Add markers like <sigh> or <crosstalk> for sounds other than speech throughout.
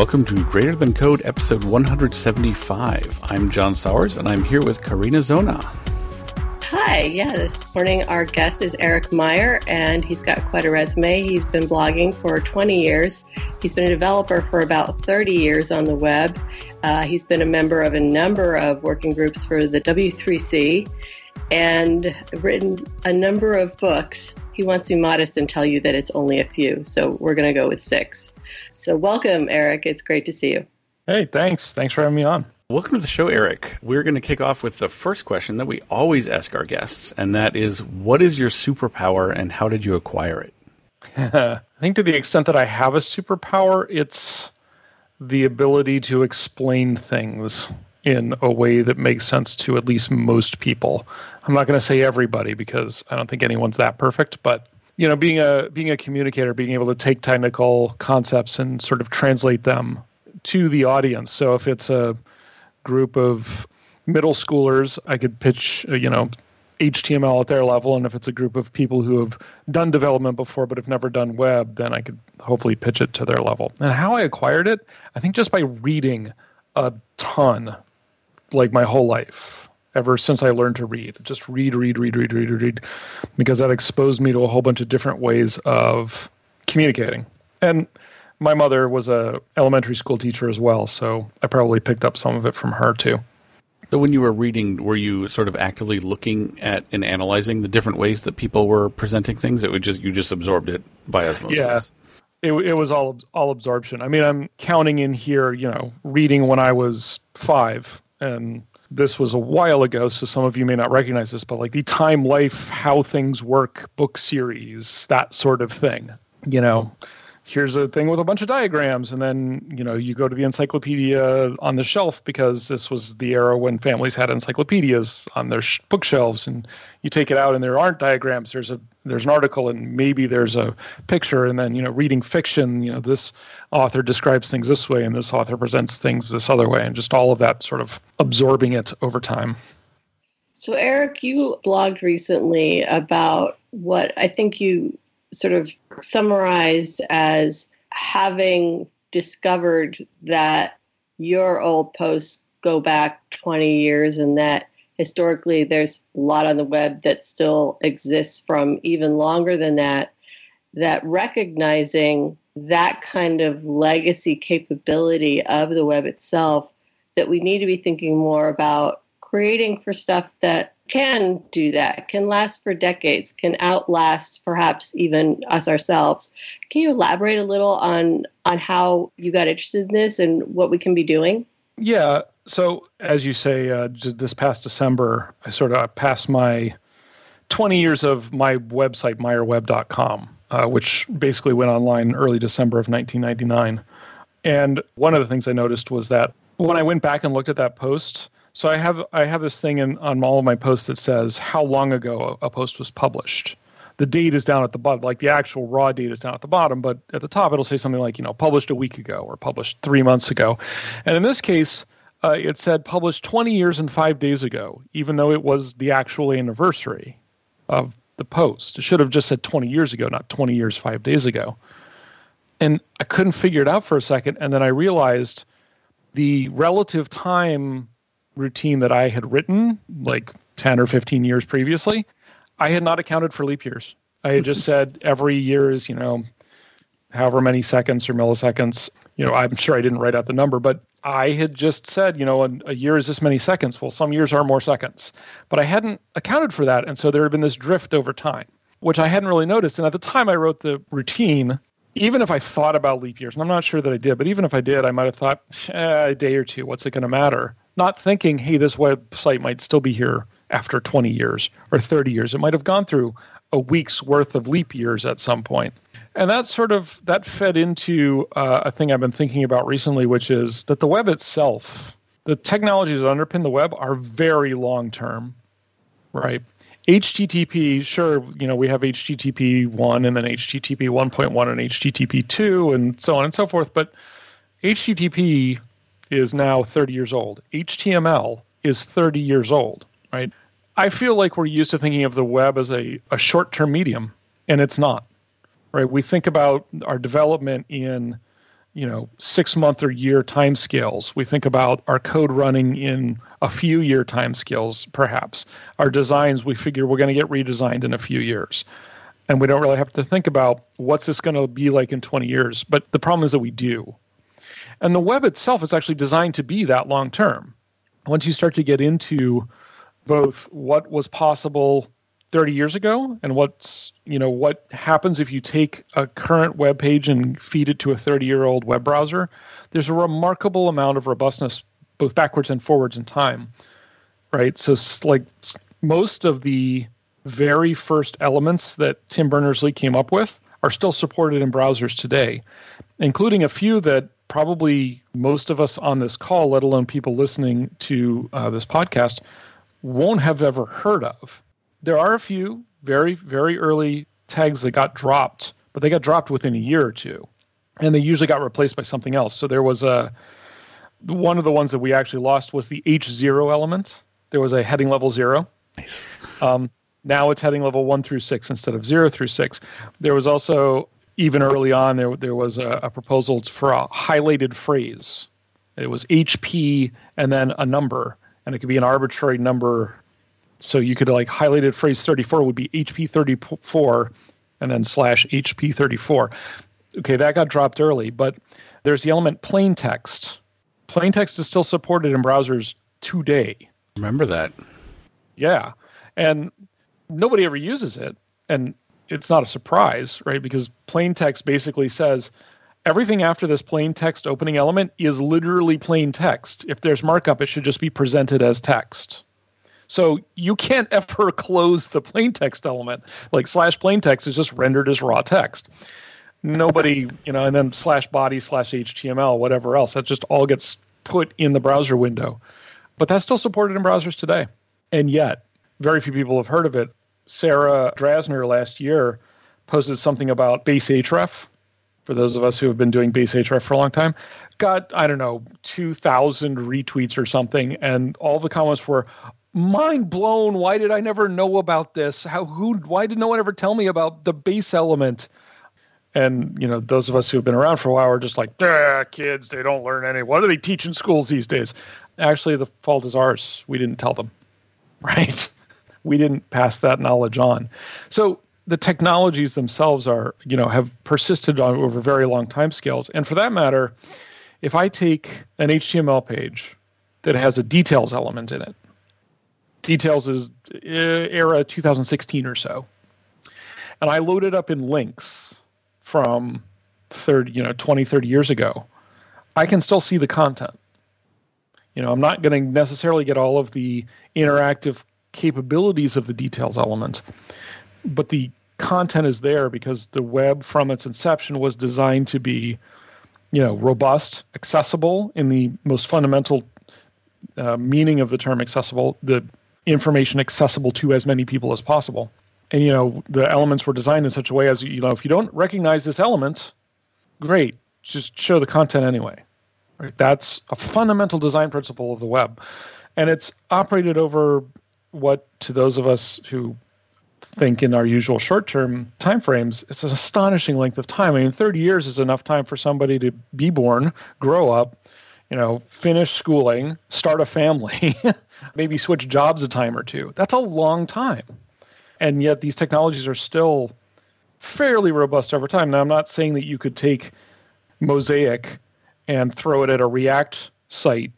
Welcome to Greater Than Code episode 175. I'm John Sawers and I'm here with Carina Zona. Hi, yeah, this morning our guest is Eric Meyer and he's got quite a resume. He's been blogging for 20 years. He's been a developer for about 30 years on the web. Uh, he's been a member of a number of working groups for the W3C and written a number of books. He wants to be modest and tell you that it's only a few, so we're going to go with six. So, welcome, Eric. It's great to see you. Hey, thanks. Thanks for having me on. Welcome to the show, Eric. We're going to kick off with the first question that we always ask our guests, and that is what is your superpower and how did you acquire it? <laughs> I think to the extent that I have a superpower, it's the ability to explain things in a way that makes sense to at least most people. I'm not going to say everybody because I don't think anyone's that perfect, but you know, being a being a communicator, being able to take technical concepts and sort of translate them to the audience. So if it's a group of middle schoolers, I could pitch, uh, you know, HTML at their level, and if it's a group of people who have done development before but have never done web, then I could hopefully pitch it to their level. And how I acquired it, I think just by reading a ton like my whole life ever since I learned to read. Just read, read, read, read, read, read, because that exposed me to a whole bunch of different ways of communicating. And my mother was a elementary school teacher as well, so I probably picked up some of it from her too. So when you were reading, were you sort of actively looking at and analyzing the different ways that people were presenting things? It would just you just absorbed it by osmosis. Yeah. It, it was all all absorption. I mean, I'm counting in here, you know, reading when I was five and this was a while ago, so some of you may not recognize this, but like the Time Life, How Things Work book series, that sort of thing. You know, here's a thing with a bunch of diagrams, and then, you know, you go to the encyclopedia on the shelf because this was the era when families had encyclopedias on their sh- bookshelves, and you take it out and there aren't diagrams. There's a there's an article and maybe there's a picture and then you know reading fiction you know this author describes things this way and this author presents things this other way and just all of that sort of absorbing it over time. So eric you blogged recently about what i think you sort of summarized as having discovered that your old posts go back 20 years and that historically there's a lot on the web that still exists from even longer than that that recognizing that kind of legacy capability of the web itself that we need to be thinking more about creating for stuff that can do that can last for decades can outlast perhaps even us ourselves. Can you elaborate a little on on how you got interested in this and what we can be doing? Yeah so, as you say, uh, just this past December, I sort of passed my 20 years of my website, meyerweb.com, uh, which basically went online early December of 1999. And one of the things I noticed was that when I went back and looked at that post, so I have I have this thing in, on all of my posts that says how long ago a, a post was published. The date is down at the bottom, like the actual raw date is down at the bottom, but at the top it'll say something like you know published a week ago or published three months ago. And in this case, uh, it said published 20 years and five days ago, even though it was the actual anniversary of the post. It should have just said 20 years ago, not 20 years, five days ago. And I couldn't figure it out for a second. And then I realized the relative time routine that I had written, like 10 or 15 years previously, I had not accounted for leap years. I had just said every year is, you know, however many seconds or milliseconds. You know, I'm sure I didn't write out the number, but I had just said, you know, a, year is this many seconds. Well, some years are more seconds, but I hadn't accounted for that. And so there had been this drift over time, which I hadn't really noticed. And at the time I wrote the routine, even if I thought about leap years, and I'm not sure that I did, but even if I did, I might have thought, eh, a day or two, what's it going to matter? Not thinking, hey, this website might still be here after 20 years or 30 years. It might have gone through a week's worth of leap years at some point and that sort of that fed into uh, a thing I've been thinking about recently, which is that the web itself, the technologies that underpin the web, are very long term, right? HTTP, sure, you know we have HTTP one and then HTTP 1.1 and HTTP two and so on and so forth, but HTTP is now 30 years old. HTML is 30 years old, right? I feel like we're used to thinking of the web as a, a short term medium, and it's not right? We think about our development in you know six month or year time scales. We think about our code running in a few year time scales, perhaps. Our designs, we figure we're going to get redesigned in a few years. And we don't really have to think about what's this going to be like in 20 years. But the problem is that we do. And the web itself is actually designed to be that long term. Once you start to get into both what was possible 30 years ago and what's you know what happens if you take a current web page and feed it to a 30 year old web browser? There's a remarkable amount of robustness both backwards and forwards in time right? So like most of the very first elements that tim berners-lee came up with are still supported in browsers today including a few that probably most of us on this call let alone people listening to uh, this podcast won't have ever heard of there are a few very, very early tags that got dropped, but they got dropped within a year or two. And they usually got replaced by something else. So there was a one of the ones that we actually lost was the H0 element. There was a heading level zero. Nice. Um, now it's heading level one through six instead of zero through six. There was also even early on there there was a, a proposal for a highlighted phrase. It was HP and then a number, and it could be an arbitrary number so you could like highlighted phrase 34 would be HP 34 and then slash HP 34. Okay, that got dropped early, but there's the element plain text. Plain text is still supported in browsers today. Remember that. Yeah. And nobody ever uses it. And it's not a surprise, right? Because plain text basically says everything after this plain text opening element is literally plain text. If there's markup, it should just be presented as text. So you can't <laughs> ever close the plain text element. Like slash plain text is just rendered as raw text. Nobody, <laughs> you know, and then slash body slash HTML, whatever else. That just all gets put in the browser window. But that's still supported in browsers today. And yet, very few people have heard of it. Sarah Drasner last year posted something about base href. For those of us who have been doing base href for a long time, got I don't know two thousand retweets or something, and all the comments were, mind blown. Why did I never know about this? How who why did no one ever tell me about the base element? And you know, those of us who have been around for a while are just like, kids, they don't learn any. What do they teach in schools these days? Actually, the fault is ours. We didn't tell them, <laughs> right? We didn't pass that knowledge on. So the technologies themselves are, you know, have persisted on over very long time scales. And for that matter, if I take an HTML page that has a details element in it, details is uh, era 2016 or so. And I loaded up in Lynx from 30, you know, 20, 30 years ago. I can still see the content. You know, I'm not going to necessarily get all of the interactive capabilities of the details element, but the content is there because the web from its inception was designed to be, you know, robust, accessible in the most fundamental uh, meaning of the term accessible. The information accessible to as many people as possible. And you know, the elements were designed in such a way as you know, if you don't recognize this element, great, just show the content anyway. Right? That's a fundamental design principle of the web. And it's operated over what to those of us who think in our usual short-term timeframes, it's an astonishing length of time. I mean, 30 years is enough time for somebody to be born, grow up, you know, finish schooling, start a family, <laughs> maybe switch jobs a time or two. That's a long time. And yet these technologies are still fairly robust over time. Now, I'm not saying that you could take Mosaic and throw it at a React site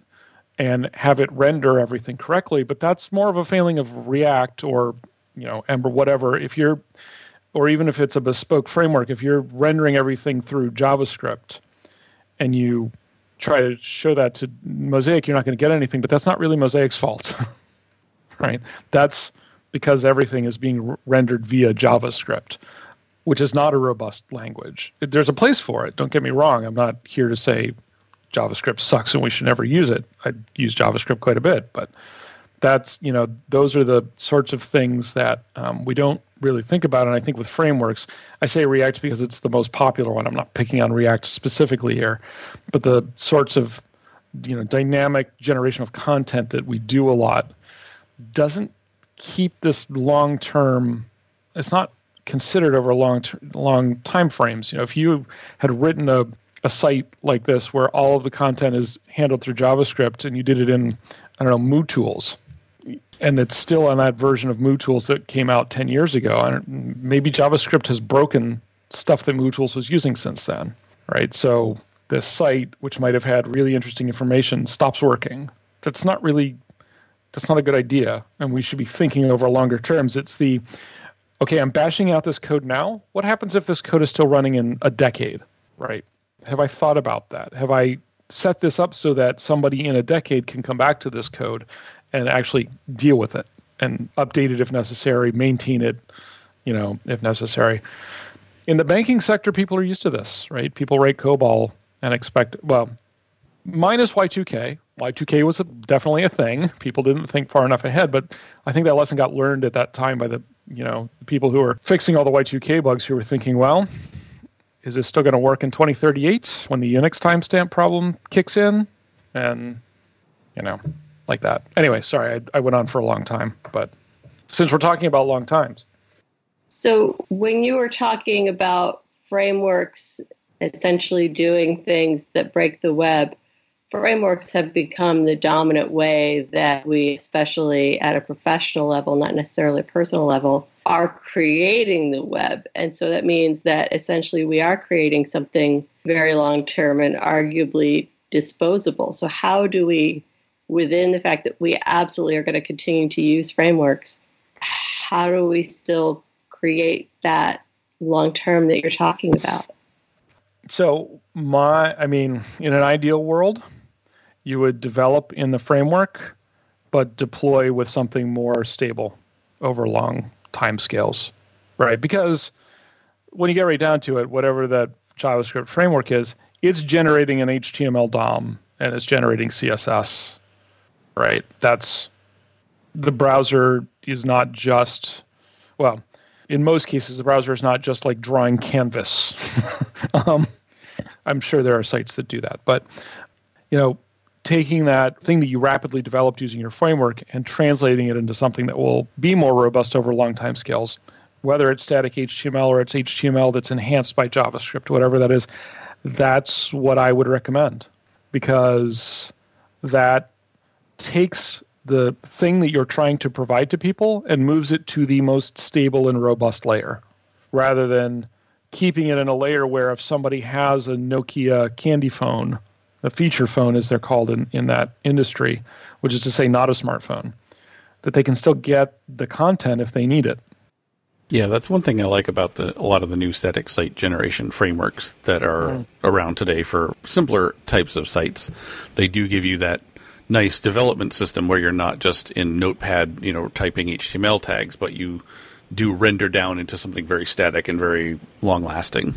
and have it render everything correctly, but that's more of a failing of React or, you know, Ember, whatever. If you're, or even if it's a bespoke framework, if you're rendering everything through JavaScript and you try to show that to Mosaic, you're not going to get anything. But that's not really Mosaic's fault, <laughs> right? That's because everything is being rendered via JavaScript, which is not a robust language. There's a place for it. Don't get me wrong. I'm not here to say JavaScript sucks and we should never use it. I use JavaScript quite a bit, but that's you know those are the sorts of things that um, we don't really think about. And I think with frameworks, I say React because it's the most popular one. I'm not picking on React specifically here, but the sorts of you know dynamic generation of content that we do a lot doesn't keep this long term. It's not considered over long long time frames. You know, if you had written a a site like this where all of the content is handled through JavaScript and you did it in, I don't know, MooTools, and it's still on that version of MooTools that came out 10 years ago, And maybe JavaScript has broken stuff that MooTools was using since then, right? So this site, which might have had really interesting information, stops working. That's not really that's not a good idea, and we should be thinking over longer terms. It's the okay, I'm bashing out this code now. What happens if this code is still running in a decade, right? Have I thought about that? Have I set this up so that somebody in a decade can come back to this code and actually deal with it and update it if necessary, maintain it, you know, if necessary. In the banking sector, people are used to this, right? People write COBOL and expect well minus y2k y2k was a, definitely a thing people didn't think far enough ahead but i think that lesson got learned at that time by the you know people who were fixing all the y2k bugs who were thinking well is this still going to work in 2038 when the unix timestamp problem kicks in and you know like that anyway sorry I, I went on for a long time but since we're talking about long times so when you were talking about frameworks essentially doing things that break the web, frameworks have become the dominant way that we, especially at a professional level, not necessarily a personal level, are creating the web. And so that means that essentially we are creating something very long term and arguably disposable. So, how do we, within the fact that we absolutely are going to continue to use frameworks, how do we still create that long term that you're talking about? So my, I mean, in an ideal world, you would develop in the framework, but deploy with something more stable over long time scales, right? Because when you get right down to it, whatever that JavaScript framework is, it's generating an HTML DOM and it's generating CSS, right? That's the browser is not just, well, in most cases, the browser is not just like drawing canvas. <laughs> um, I'm sure there are sites that do that, but you know, taking that thing that you rapidly developed using your framework and translating it into something that will be more robust over long time scales, whether it's static HTML or it's HTML that's enhanced by JavaScript, whatever that is, that's what I would recommend because that takes the thing that you're trying to provide to people and moves it to the most stable and robust layer rather than keeping it in a layer where if somebody has a Nokia candy phone, a feature phone as they're called in, in that industry, which is to say not a smartphone, that they can still get the content if they need it. Yeah, that's one thing I like about the a lot of the new static site generation frameworks that are mm. around today for simpler types of sites. They do give you that nice development system where you're not just in Notepad, you know, typing HTML tags, but you do render down into something very static and very long lasting.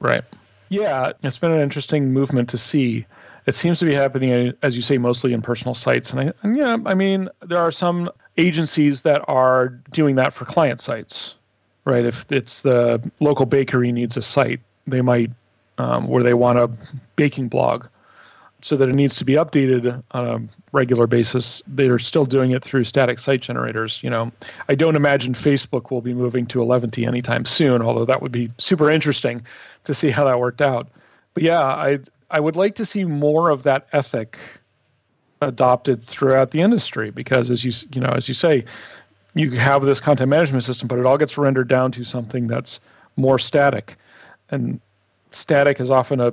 Right. Yeah, it's been an interesting movement to see. It seems to be happening, as you say, mostly in personal sites. And, I, and yeah, I mean, there are some agencies that are doing that for client sites, right? If it's the local bakery needs a site, they might, um, where they want a baking blog, so that it needs to be updated on a regular basis. They're still doing it through static site generators. You know, I don't imagine Facebook will be moving to Eleventy anytime soon, although that would be super interesting to see how that worked out. But yeah, I I would like to see more of that ethic adopted throughout the industry because as you you know as you say you have this content management system but it all gets rendered down to something that's more static and static is often a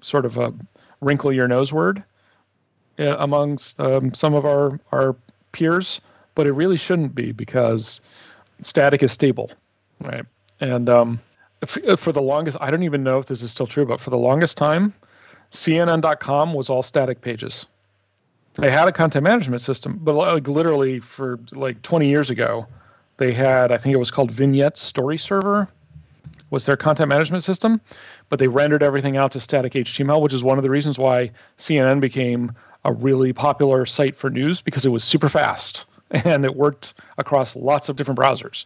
sort of a wrinkle your nose word uh, amongst um, some of our, our peers, but it really shouldn't be because static is stable, right? And um, f- for the longest, I don't even know if this is still true, but for the longest time, CNN.com was all static pages. They had a content management system, but like literally for like 20 years ago, they had, I think it was called Vignette Story Server, was their content management system but they rendered everything out to static HTML, which is one of the reasons why CNN became a really popular site for news because it was super fast <laughs> and it worked across lots of different browsers.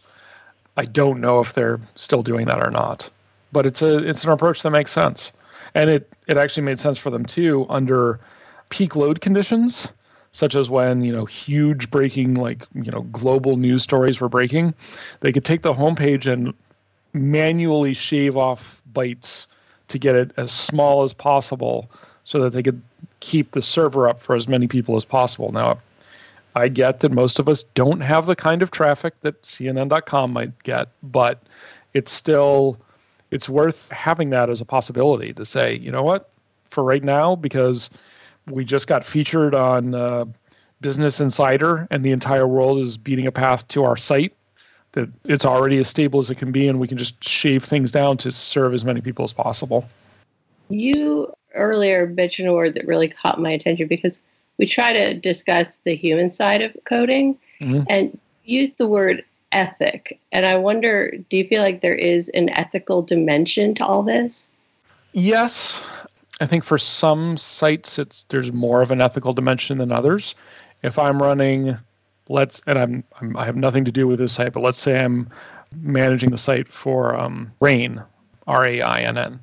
I don't know if they're still doing that or not, but it's a it's an approach that makes sense, and it it actually made sense for them too under peak load conditions, such as when you know huge breaking like you know global news stories were breaking, they could take the homepage and manually shave off bytes to get it as small as possible so that they could keep the server up for as many people as possible. Now, I get that most of us don't have the kind of traffic that CNN.com might get, but it's still it's worth having that as a possibility to say, you know what, for right now, because we just got featured on uh, Business Insider, and the entire world is beating a path to our site. That it's already as stable as it can be, and we can just shave things down to serve as many people as possible. You earlier mentioned a word that really caught my attention because we try to discuss the human side of coding mm-hmm. and use the word ethic. And I wonder, do you feel like there is an ethical dimension to all this? Yes. I think for some sites it's there's more of an ethical dimension than others. If I'm running let's and I'm, I'm i have nothing to do with this site, but let's say I'm managing the site for um, Rainn, R A I N N.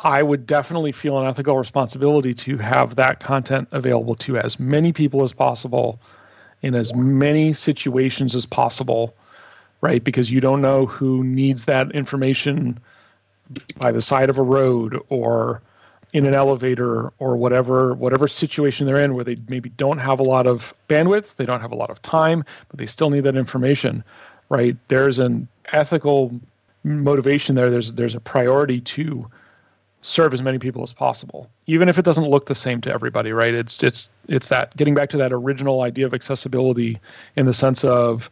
I would definitely feel an ethical responsibility to have that content available to as many people as possible in as many situations as possible, right? Because you don't know who needs that information by the side of a road or in an elevator or whatever whatever situation they're in where they maybe don't have a lot of bandwidth, they don't have a lot of time, but they still need that information, right? There's an ethical motivation there. There's there's a priority to serve as many people as possible, even if it doesn't look the same to everybody, right? It's it's it's that getting back to that original idea of accessibility in the sense of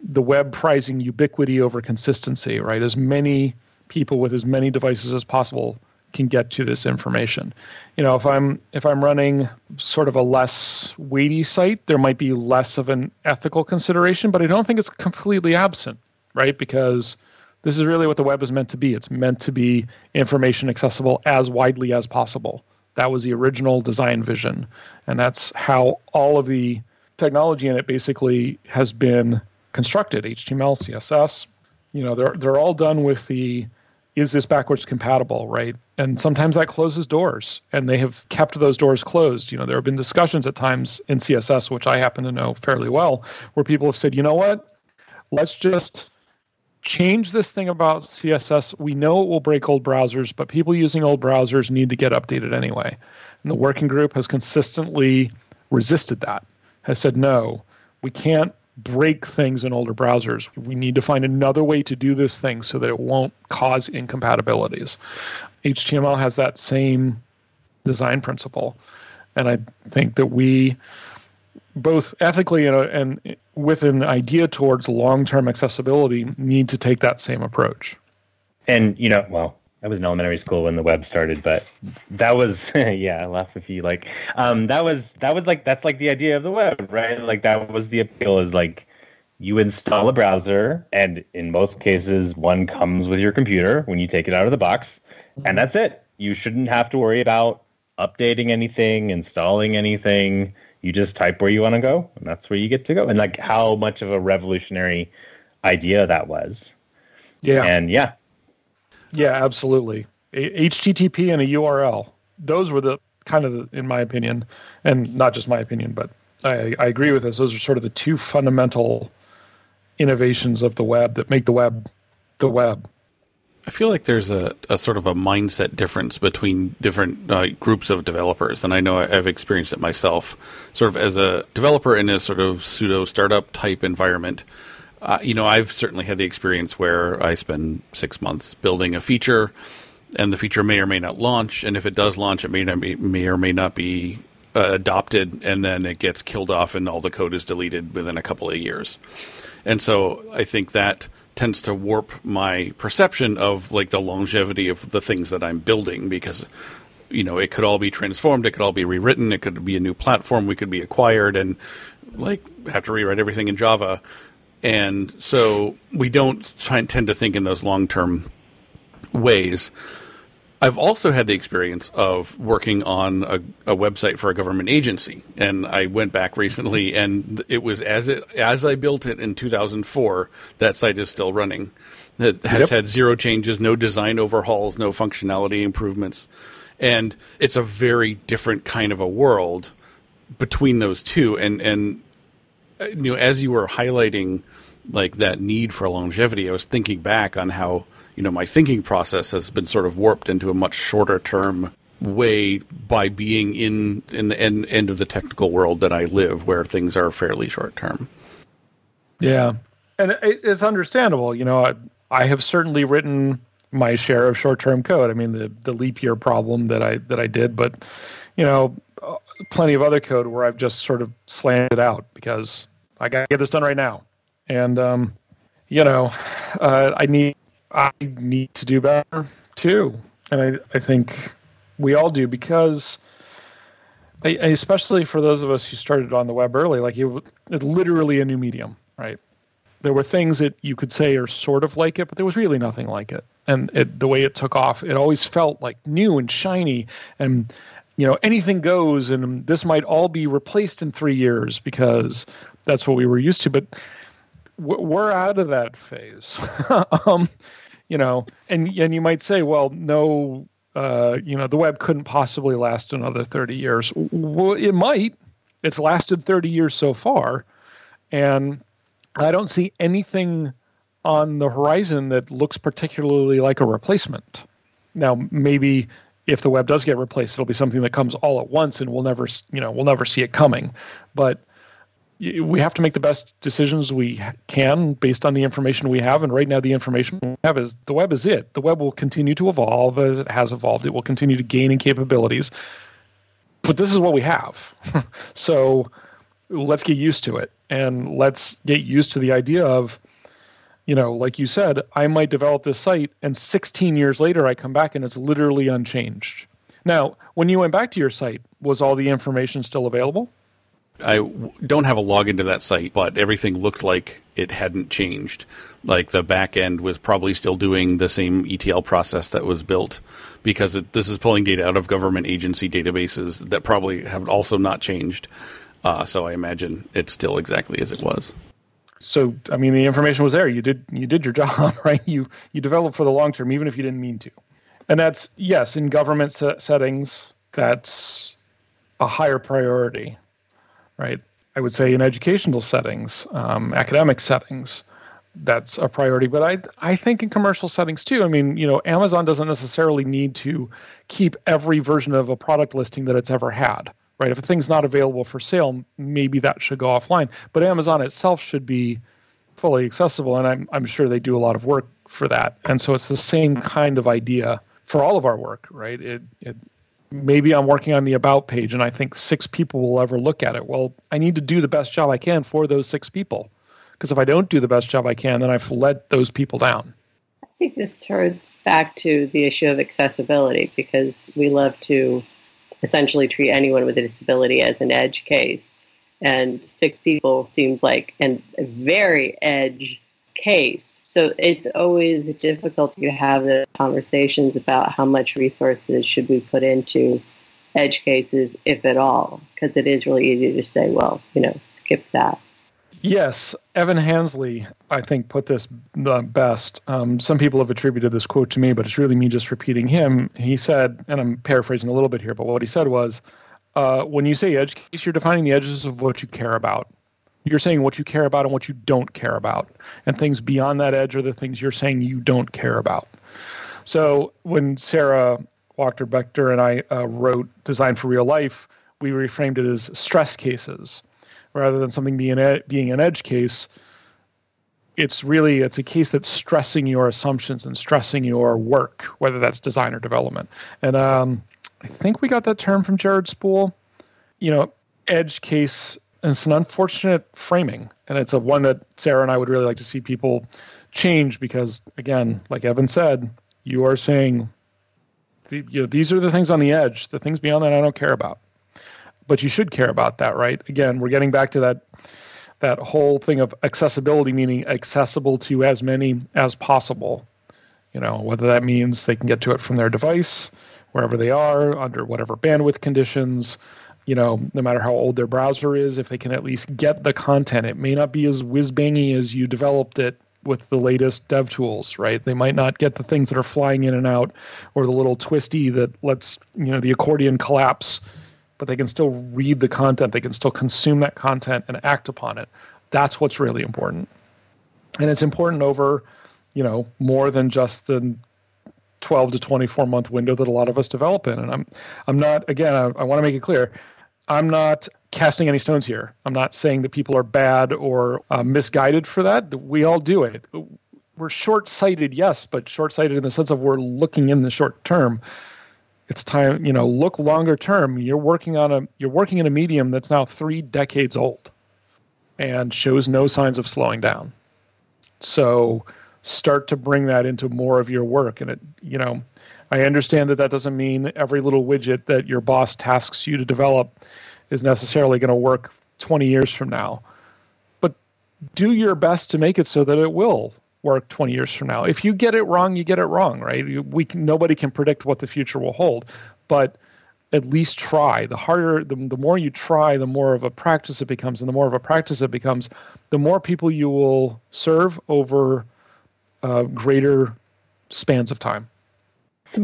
the web prizing ubiquity over consistency, right? As many people with as many devices as possible can get to this information. You know, if I'm if I'm running sort of a less weighty site, there might be less of an ethical consideration, but I don't think it's completely absent, right? Because this is really what the web is meant to be. It's meant to be information accessible as widely as possible. That was the original design vision. And that's how all of the technology in it basically has been constructed HTML, CSS. You know, they're, they're all done with the is this backwards compatible, right? And sometimes that closes doors, and they have kept those doors closed. You know, there have been discussions at times in CSS, which I happen to know fairly well, where people have said, you know what? Let's just change this thing about CSS. We know it will break old browsers, but people using old browsers need to get updated anyway. And the working group has consistently resisted that, has said, no, we can't break things in older browsers. We need to find another way to do this thing so that it won't cause incompatibilities. HTML has that same design principle. And I think that we both ethically and, and with an idea towards long-term accessibility need to take that same approach and you know well i was in elementary school when the web started but that was <laughs> yeah I laugh if you like. Um, that was that was like that's like the idea of the web right? Like that was the appeal is like you install a browser and in most cases one comes with your computer when you take it out of the box and that's it. You shouldn't have to worry about updating anything installing anything. You just type where you want to go and that's where you get to go. And like how much of a revolutionary idea that was. Yeah. And yeah yeah absolutely a- http and a url those were the kind of in my opinion and not just my opinion but I, I agree with this those are sort of the two fundamental innovations of the web that make the web the web I feel like there's a, a sort of a mindset difference between different uh, groups of developers, and I know I've experienced it myself. Sort of as a developer in a sort of pseudo startup type environment, uh, you know, I've certainly had the experience where I spend six months building a feature, and the feature may or may not launch, and if it does launch, it may not be, may or may not be uh, adopted, and then it gets killed off, and all the code is deleted within a couple of years. And so I think that tends to warp my perception of like the longevity of the things that I'm building because you know it could all be transformed, it could all be rewritten, it could be a new platform, we could be acquired and like have to rewrite everything in Java. And so we don't try and tend to think in those long term ways. I've also had the experience of working on a, a, website for a government agency, and I went back recently, and it was as it as I built it in 2004. That site is still running. It has yep. had zero changes, no design overhauls, no functionality improvements, and it's a very different kind of a world between those two. And and you know, as you were highlighting like that need for longevity, I was thinking back on how you know, my thinking process has been sort of warped into a much shorter term way by being in in the end, end of the technical world that I live, where things are fairly short term. Yeah, and it's understandable. You know, I, I have certainly written my share of short term code. I mean, the the leap year problem that I that I did, but you know, plenty of other code where I've just sort of slammed it out because I got to get this done right now, and um, you know, uh, I need I need to do better too, and I I think we all do because. especially for those of us who started on the web early, like it, it's literally a new medium, right? There were things that you could say are sort of like it, but there was really nothing like it. And it, the way it took off, it always felt like new and shiny, and you know anything goes. And this might all be replaced in three years because that's what we were used to. But we're out of that phase. <laughs> um, you know, and and you might say, well, no, uh, you know, the web couldn't possibly last another 30 years. Well, it might. It's lasted 30 years so far, and I don't see anything on the horizon that looks particularly like a replacement. Now, maybe if the web does get replaced, it'll be something that comes all at once, and we'll never, you know, we'll never see it coming. But we have to make the best decisions we can based on the information we have. And right now, the information we have is the web is it. The web will continue to evolve as it has evolved. It will continue to gain in capabilities. But this is what we have. <laughs> so let's get used to it. And let's get used to the idea of, you know, like you said, I might develop this site and 16 years later I come back and it's literally unchanged. Now, when you went back to your site, was all the information still available? I don't have a login to that site, but everything looked like it hadn't changed. Like the back end was probably still doing the same ETL process that was built because it, this is pulling data out of government agency databases that probably have also not changed. Uh, so I imagine it's still exactly as it was. So I mean, the information was there. You did you did your <laughs> job, right? You you developed for the long term, even if you didn't mean to. And that's yes, in government settings, that's a higher priority right? I would say in educational settings, um, academic settings, that's a priority. But I I think in commercial settings too. I mean, you know, Amazon doesn't necessarily need to keep every version of a product listing that it's ever had. Right? If a thing's not available for sale, maybe that should go offline. But Amazon itself should be fully accessible, and I'm I'm sure they do a lot of work for that. And so it's the same kind of idea for all of our work, right? It it maybe I'm working on the about page and I think six people will ever look at it. Well, I need to do the best job I can for those six people. Because if I don't do the best job I can, then I've let those people down. I think this turns back to the issue of accessibility because we love to essentially treat anyone with a disability as an edge case. And six people seems like a very edge case. So it's always difficult to have the conversations about how much resources should we put into edge cases, if at all, because it is really easy to say, well, you know, skip that. Yes, Evan Hensleigh, I think, put this the best. Um, some people have attributed this quote to me, but it's really me just repeating him. He said, and I'm paraphrasing a little bit here, but what he said was, uh, when you say edge case, you're defining the edges of what you care about you're saying what you care about and what you don't care about. And things beyond that edge are the things you're saying you don't care about. So when Sarah Wachter Bechter and I uh, wrote Design for Real Life, we reframed it as stress cases. Rather than something being, ed- being an edge case, it's really it's a case that's stressing your assumptions and stressing your work, whether that's design or development. And um, I think we got that term from Jared Spool. You know, edge case it's an unfortunate framing, and it's a one that Sara and I would really like to see people change because, again, like Evan said, you are saying the, you know, these are the things on the edge. The things beyond that, I don't care about. But you should care about that, right? Again, we're getting back to that that whole thing of accessibility, meaning accessible to as many as possible. You know, whether that means they can get to it from their device, wherever they are, under whatever bandwidth conditions, you know, no matter how old their browser is, if they can at least get the content. It may not be as whiz bangy as you developed it with the latest dev tools, right? They might not get the things that are flying in and out or the little twisty that lets, you know, the accordion collapse, but they can still read the content. They can still consume that content and act upon it. That's what's really important. And it's important over you know, more than just the 12 to 24 month window that a lot of us develop in. And I'm, I'm not, again, I, I want to make it clear, I'm not casting any stones here. I'm not saying that people are bad or uh, misguided for that. We all do it. We're short sighted, yes, but short sighted in the sense of we're looking in the short term. It's time, you know, look longer term. You're working on a, you're working in a medium that's now three decades old and shows no signs of slowing down. So, start to bring that into more of your work and it you know i understand that that doesn't mean every little widget that your boss tasks you to develop is necessarily going to work 20 years from now but do your best to make it so that it will work 20 years from now. If you get it wrong you get it wrong right? We can, nobody can predict what the future will hold but at least try. The harder the, the more you try the more of a practice it becomes and the more of a practice it becomes the more people you will serve over uh, greater spans of time.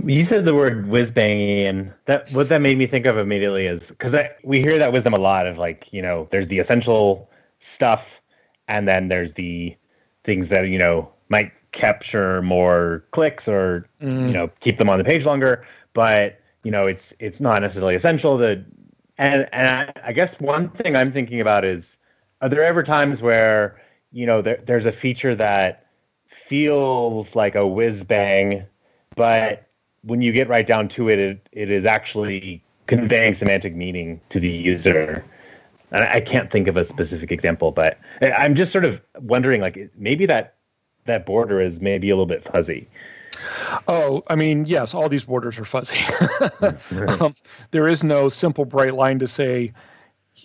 You said the word whiz banging, and that what that made me think of immediately is because we hear that wisdom a lot of like you know there's the essential stuff, and then there's the things that you know might capture more clicks or mm. you know keep them on the page longer, but you know it's it's not necessarily essential to. And and I, I guess one thing I'm thinking about is are there ever times where you know there, there's a feature that feels like a whiz bang, but when you get right down to it, it, it is actually conveying semantic meaning to the user. I can't think of a specific example, but I'm just sort of wondering, like maybe that that border is maybe a little bit fuzzy. Oh, I mean, yes, all these borders are fuzzy. <laughs> um, there is no simple bright line to say,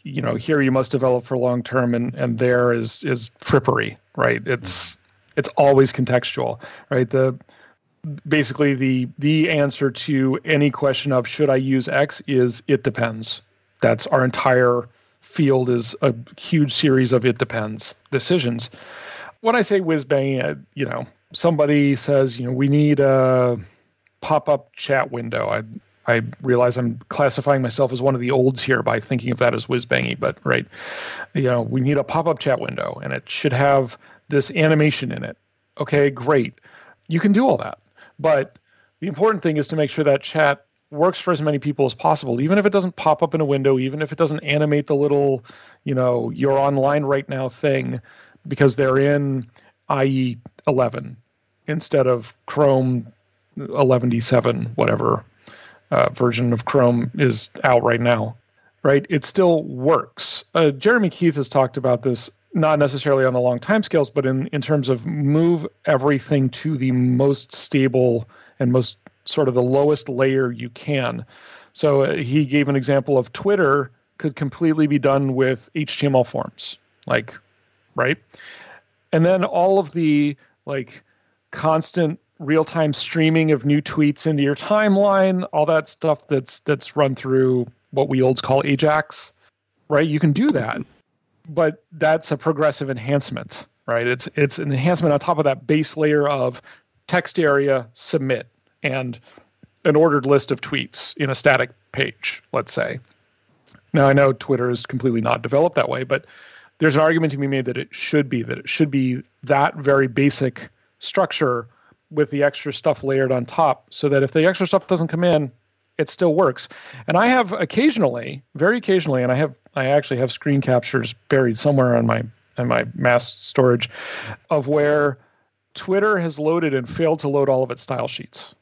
you know, here you must develop for long term, and and there is is frippery, right? It's it's always contextual, right? The basically the the answer to any question of should I use X is it depends. That's our entire field is a huge series of it depends decisions. When I say whiz bang, uh, you know, somebody says, you know, we need a pop up chat window. I I realize I'm classifying myself as one of the olds here by thinking of that as whiz bangy, but right, you know, we need a pop up chat window, and it should have this animation in it. Okay, great. You can do all that. But the important thing is to make sure that chat works for as many people as possible, even if it doesn't pop up in a window, even if it doesn't animate the little, you know, you're online right now thing because they're in IE 11 instead of Chrome 11d7, whatever uh, version of Chrome is out right now, right? It still works. Uh, Jeremy Keith has talked about this not necessarily on the long time scales, but in, in terms of move everything to the most stable and most sort of the lowest layer you can. So uh, he gave an example of Twitter could completely be done with HTML forms, like, right? And then all of the like constant real-time streaming of new tweets into your timeline, all that stuff that's that's run through what we olds call Ajax, right? You can do that but that's a progressive enhancement, right? It's it's an enhancement on top of that base layer of text area submit and an ordered list of tweets in a static page, let's say. Now I know Twitter is completely not developed that way, but there's an argument to be made that it should be that it should be that very basic structure with the extra stuff layered on top so that if the extra stuff doesn't come in, it still works. And I have occasionally, very occasionally, and I have I actually have screen captures buried somewhere on my on my mass storage of where Twitter has loaded and failed to load all of its style sheets.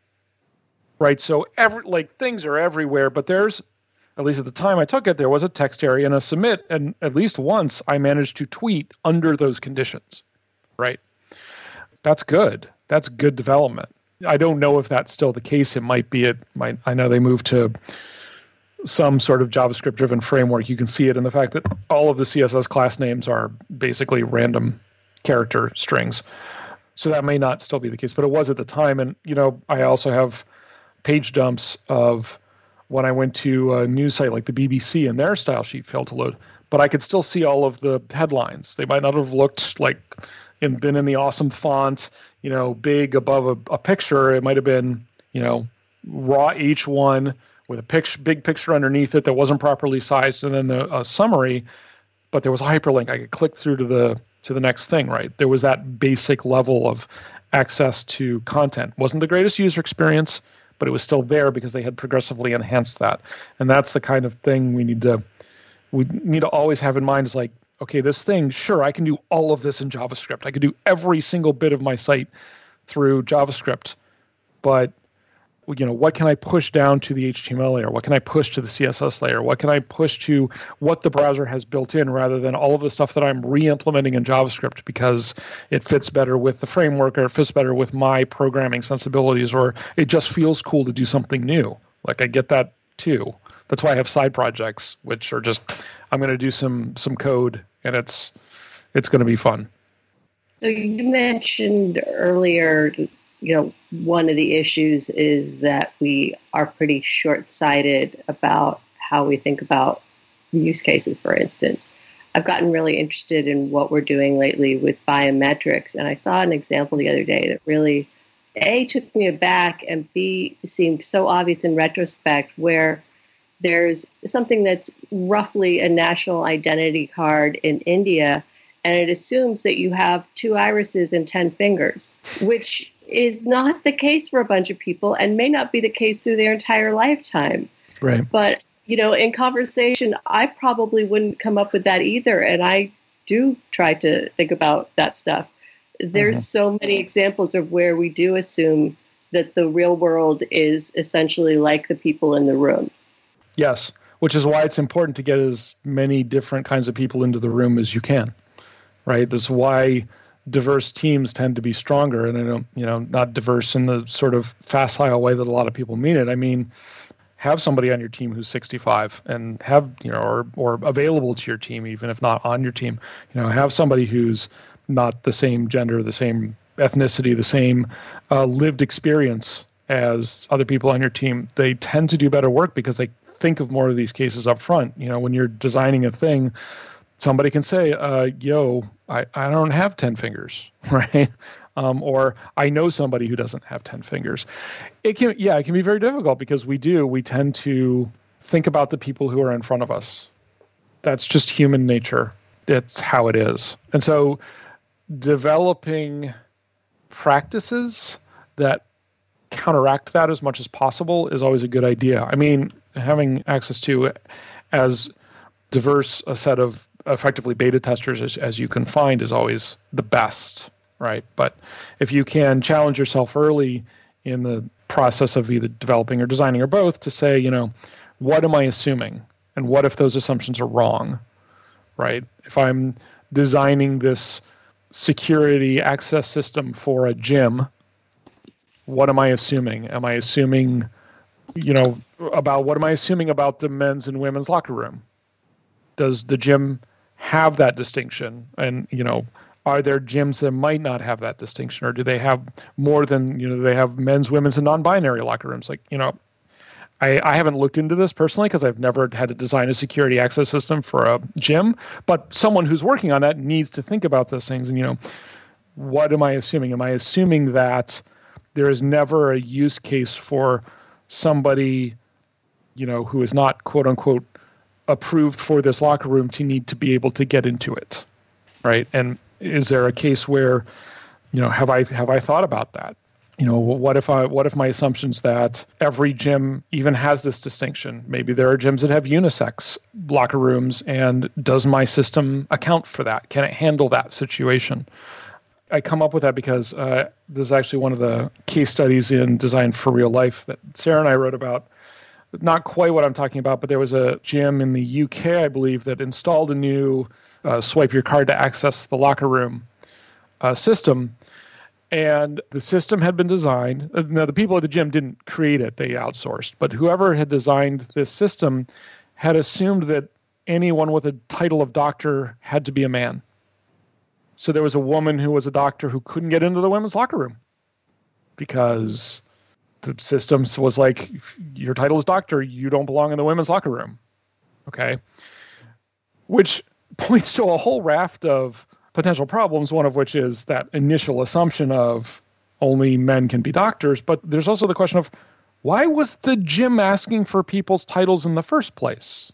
Right, so every like things are everywhere, but there's at least at the time I took it, there was a text area and a submit, and at least once I managed to tweet under those conditions. Right, that's good. That's good development. I don't know if that's still the case. It might be. It might. I know they moved to some sort of JavaScript driven framework. You can see it in the fact that all of the CSS class names are basically random character strings. So that may not still be the case, but it was at the time. And you know, I also have page dumps of when I went to a news site like the BBC and their style sheet failed to load, but I could still see all of the headlines. They might not have looked like and been in the awesome font you know, big above a, a picture. It might have been, you know, raw H1 with a picture, big picture underneath it that wasn't properly sized, and then the a summary. But there was a hyperlink. I could click through to the to the next thing. Right, there was that basic level of access to content. Wasn't the greatest user experience, but it was still there because they had progressively enhanced that. And that's the kind of thing we need to we need to always have in mind is like, okay, this thing, sure, I can do all of this in JavaScript. I could do every single bit of my site through JavaScript, but you know what can i push down to the html layer? What can i push to the css layer? What can i push to what the browser has built in rather than all of the stuff that i'm re-implementing in javascript because it fits better with the framework or it fits better with my programming sensibilities or it just feels cool to do something new. Like i get that too. That's why i have side projects which are just i'm going to do some some code and it's it's going to be fun. So you mentioned earlier you know, one of the issues is that we are pretty short sighted about how we think about use cases, for instance. I've gotten really interested in what we're doing lately with biometrics, and I saw an example the other day that really, A, took me aback, and B, seemed so obvious in retrospect, where there's something that's roughly a national identity card in India, and it assumes that you have two irises and 10 fingers, which is not the case for a bunch of people and may not be the case through their entire lifetime. Right. But, you know, in conversation, I probably wouldn't come up with that either. And I do try to think about that stuff. There's mm-hmm. so many examples of where we do assume that the real world is essentially like the people in the room. Yes, which is why it's important to get as many different kinds of people into the room as you can. Right? That's why diverse teams tend to be stronger. And I don't, you know, not diverse in the sort of facile way that a lot of people mean it. I mean, have somebody on your team who's 65 and have, you know, or, or available to your team, even if not on your team, you know, have somebody who's not the same gender, the same ethnicity, the same uh, lived experience as other people on your team. They tend to do better work because they think of more of these cases up front. You know, when you're designing a thing, somebody can say, uh, yo, I, I don't have 10 fingers, <laughs> right? Um, or I know somebody who doesn't have 10 fingers. It can, yeah, it can be very difficult because we do, we tend to think about the people who are in front of us. That's just human nature. It's how it is. And so developing practices that counteract that as much as possible is always a good idea. I mean, having access to as diverse a set of effectively beta testers as, as you can find is always the best, right? But if you can challenge yourself early in the process of either developing or designing or both to say, you know, what am I assuming? And what if those assumptions are wrong, right? If I'm designing this security access system for a gym, what am I assuming? Am I assuming, you know, about what am I assuming about the men's and women's locker room? Does the gym have that distinction and you know are there gyms that might not have that distinction or do they have more than you know they have men's women's and non-binary locker rooms like you know I, I haven't looked into this personally because I've never had to design a security access system for a gym, but someone who's working on that needs to think about those things. And, you know, what am I assuming? Am I assuming that there is never a use case for somebody, you know, who is not quote unquote approved for this locker room to need to be able to get into it right? And is there a case where you know have i have i thought about that? You know what if i what if my assumptions that every gym even has this distinction? Maybe there are gyms that have unisex locker rooms and does my system account for that? Can it handle that situation? I come up with that because uh, this is actually one of the case studies in design for real life that Sara and i wrote about not quite what I'm talking about, but there was a gym in the UK, I believe, that installed a new uh, swipe your card to access the locker room uh, system. And the system had been designed. Uh, now, the people at the gym didn't create it, they outsourced. But whoever had designed this system had assumed that anyone with a title of doctor had to be a man. So there was a woman who was a doctor who couldn't get into the women's locker room because the system was like, your title is doctor, you don't belong in the women's locker room. Okay. Which <laughs> points to a whole raft of potential problems, one of which is that initial assumption of only men can be doctors. But there's also the question of why was the gym asking for people's titles in the first place?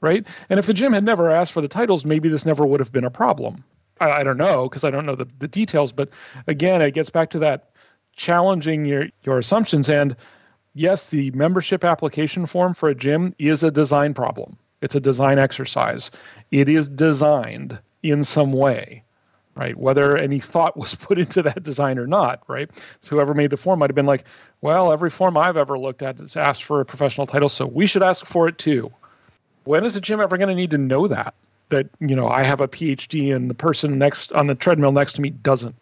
Right? And if the gym had never asked for the titles, maybe this never would have been a problem. I, I don't know because I don't know the, the details. But again, it gets back to that challenging your your assumptions. And yes, the membership application form for a gym is a design problem. It's a design exercise. It is designed in some way, right? Whether any thought <laughs> was put into that design or not, right? So whoever made the form might have been like, well, every form I've ever looked at has asked for a professional title, so we should ask for it too. When is a gym ever going to need to know that? That you know I have a PhD and the person next on the treadmill next to me doesn't.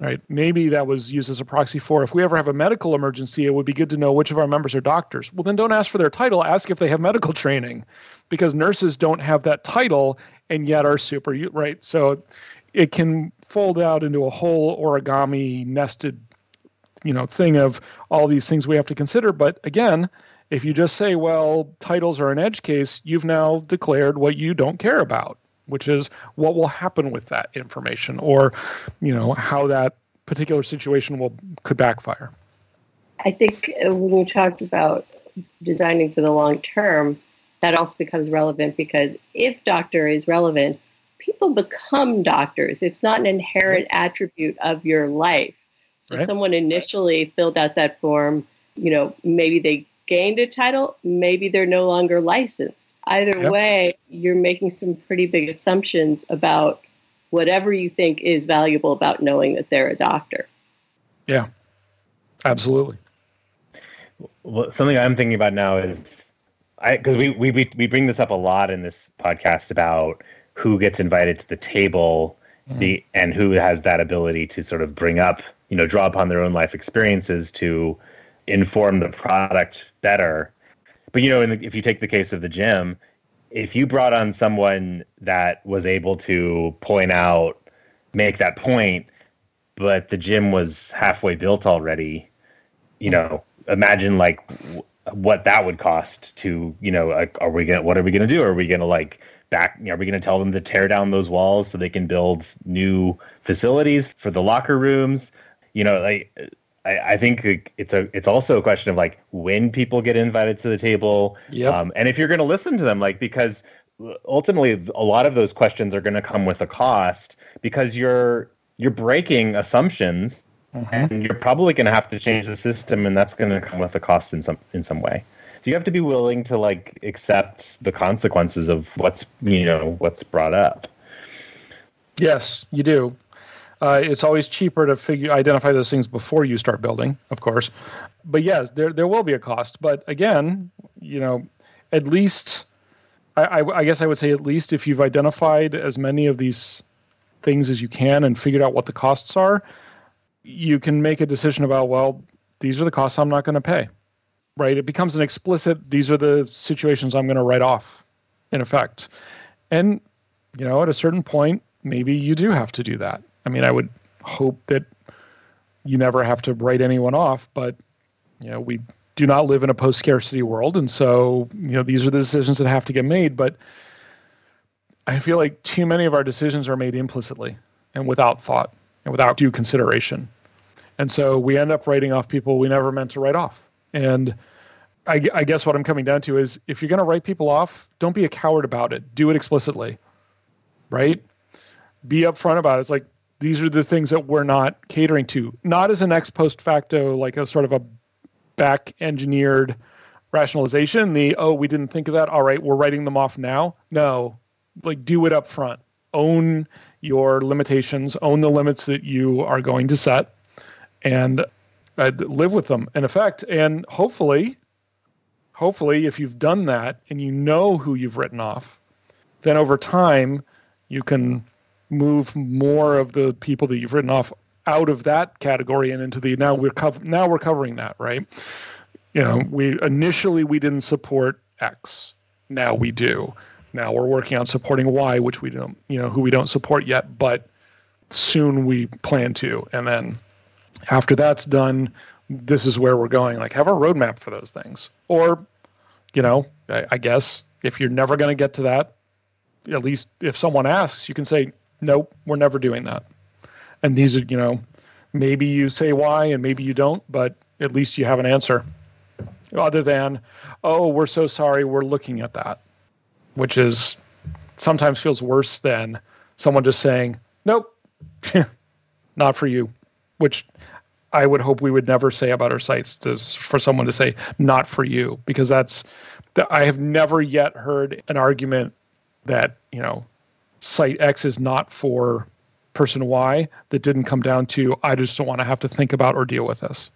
Right? Maybe that was used as a proxy for if we ever have a medical emergency, it would be good to know which of our members are doctors. Well, then don't ask for their title. Ask if they have medical <laughs> training, because nurses don't have that title and yet are super right. So it can fold out into a whole origami nested you know thing of all these things we have to consider but again if you just say well titles are an edge case you've now declared what you don't care about which is what will happen with that information or you know how that particular situation will could backfire i think uh, when you talked about designing for the long term that also becomes relevant because if doctor is relevant people become doctors it's not an inherent attribute of your life so right. someone initially filled out that form, you know, maybe they gained a title, maybe they're no longer licensed. Either yep. way, you're making some pretty big assumptions about whatever you think is valuable about knowing that they're a doctor. Yeah, absolutely. Well, something I'm thinking about now is I because we, we we bring this up a lot in this podcast about who gets invited to the table mm-hmm. the, and who has that ability to sort of bring up you know draw upon their own life experiences to inform the product better but you know the, if you take the case of the gym if you brought on someone that was able to point out make that point but the gym was halfway built already you know imagine like w- what that would cost to you know like, are we gonna what are we gonna do? Are we gonna like back are we to tell them to tear down those walls so they can build new facilities for the locker rooms? You know, like I, I think it's a it's also a question of like when people get invited to the table, yep. um, and if you're going to listen to them, like because ultimately a lot of those questions are going to come with a cost because you're you're breaking assumptions mm-hmm. and you're probably going to have to change the system and that's going to come with a cost in some in some way so you have to be willing to like accept the consequences of what's you know what's brought up yes you do uh, it's always cheaper to figure identify those things before you start building, of course. But yes, there there will be a cost. But again, you know, at least I, I, I guess I would say at least if you've identified as many of these things as you can and figured out what the costs are, you can make a decision about well, these are the costs I'm not going to pay. Right? It becomes an explicit. These are the situations I'm going to write off, in effect. And you know, at a certain point, maybe you do have to do that I mean, I would hope that you never have to write anyone off, but you know, we do not live in a post scarcity world, and so you know these are the decisions that have to get made. But I feel like too many of our decisions are made implicitly and without thought and without due consideration, and so we end up writing off people we never meant to write off. And I, I guess what I'm coming down to is if you're going to write people off, don't be a coward about it. Do it explicitly, right? Be upfront about it. It's like these are the things that we're not catering to, not as an ex post facto, like a sort of a back engineered rationalization. The, oh, we didn't think of that. All right, we're writing them off now. No, like do it up front. Own your limitations, own the limits that you are going to set, and uh, live with them in effect. And hopefully, hopefully, if you've done that and you know who you've written off, then over time you can move more of the people that you've written off out of that category and into the now we're cov- now we're covering that right? You know we initially we didn't support x. Now we do. Now we're working on supporting y which we don't you know who we don't support yet but soon we plan to. And then after that's done this is where we're going. Like have a roadmap for those things. Or you know i, I guess if you're never going to get to that at least if someone asks you can say nope, we're never doing that. And these are, you know, maybe you say why and maybe you don't, but at least you have an answer. Other than, oh, we're so sorry, we're looking at that, which is sometimes feels worse than someone just saying, nope, <laughs> not for you, which I would hope we would never say about our sites to, for someone to say, not for you, because that's, I have never yet heard an argument that, you know, site X is not for person Y that didn't come down to, I just don't want to have to think about or deal with this.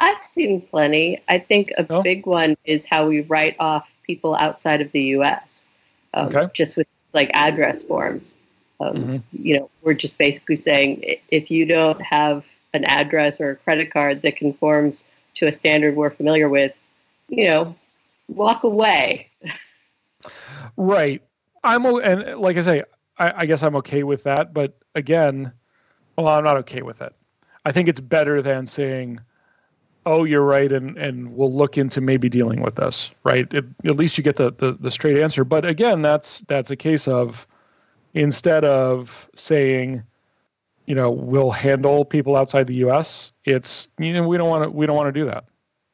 I've seen plenty. I think a oh. big one is how we write off people outside of the U.S. Um, okay. Just with like address forms. Um, mm-hmm. You know, we're just basically saying if you don't have an address or a credit card that conforms to a standard we're familiar with, you know, walk away. <laughs> Right. I'm and like I say, I, I guess I'm okay with that. But again, well, I'm not okay with it. I think it's better than saying oh, you're right, and and we'll look into maybe dealing with this, right? It, at least you get the, the the straight answer. But again, that's that's a case of instead of saying, you know, we'll handle people outside the U.S., it's you know we don't want to we don't want to do that,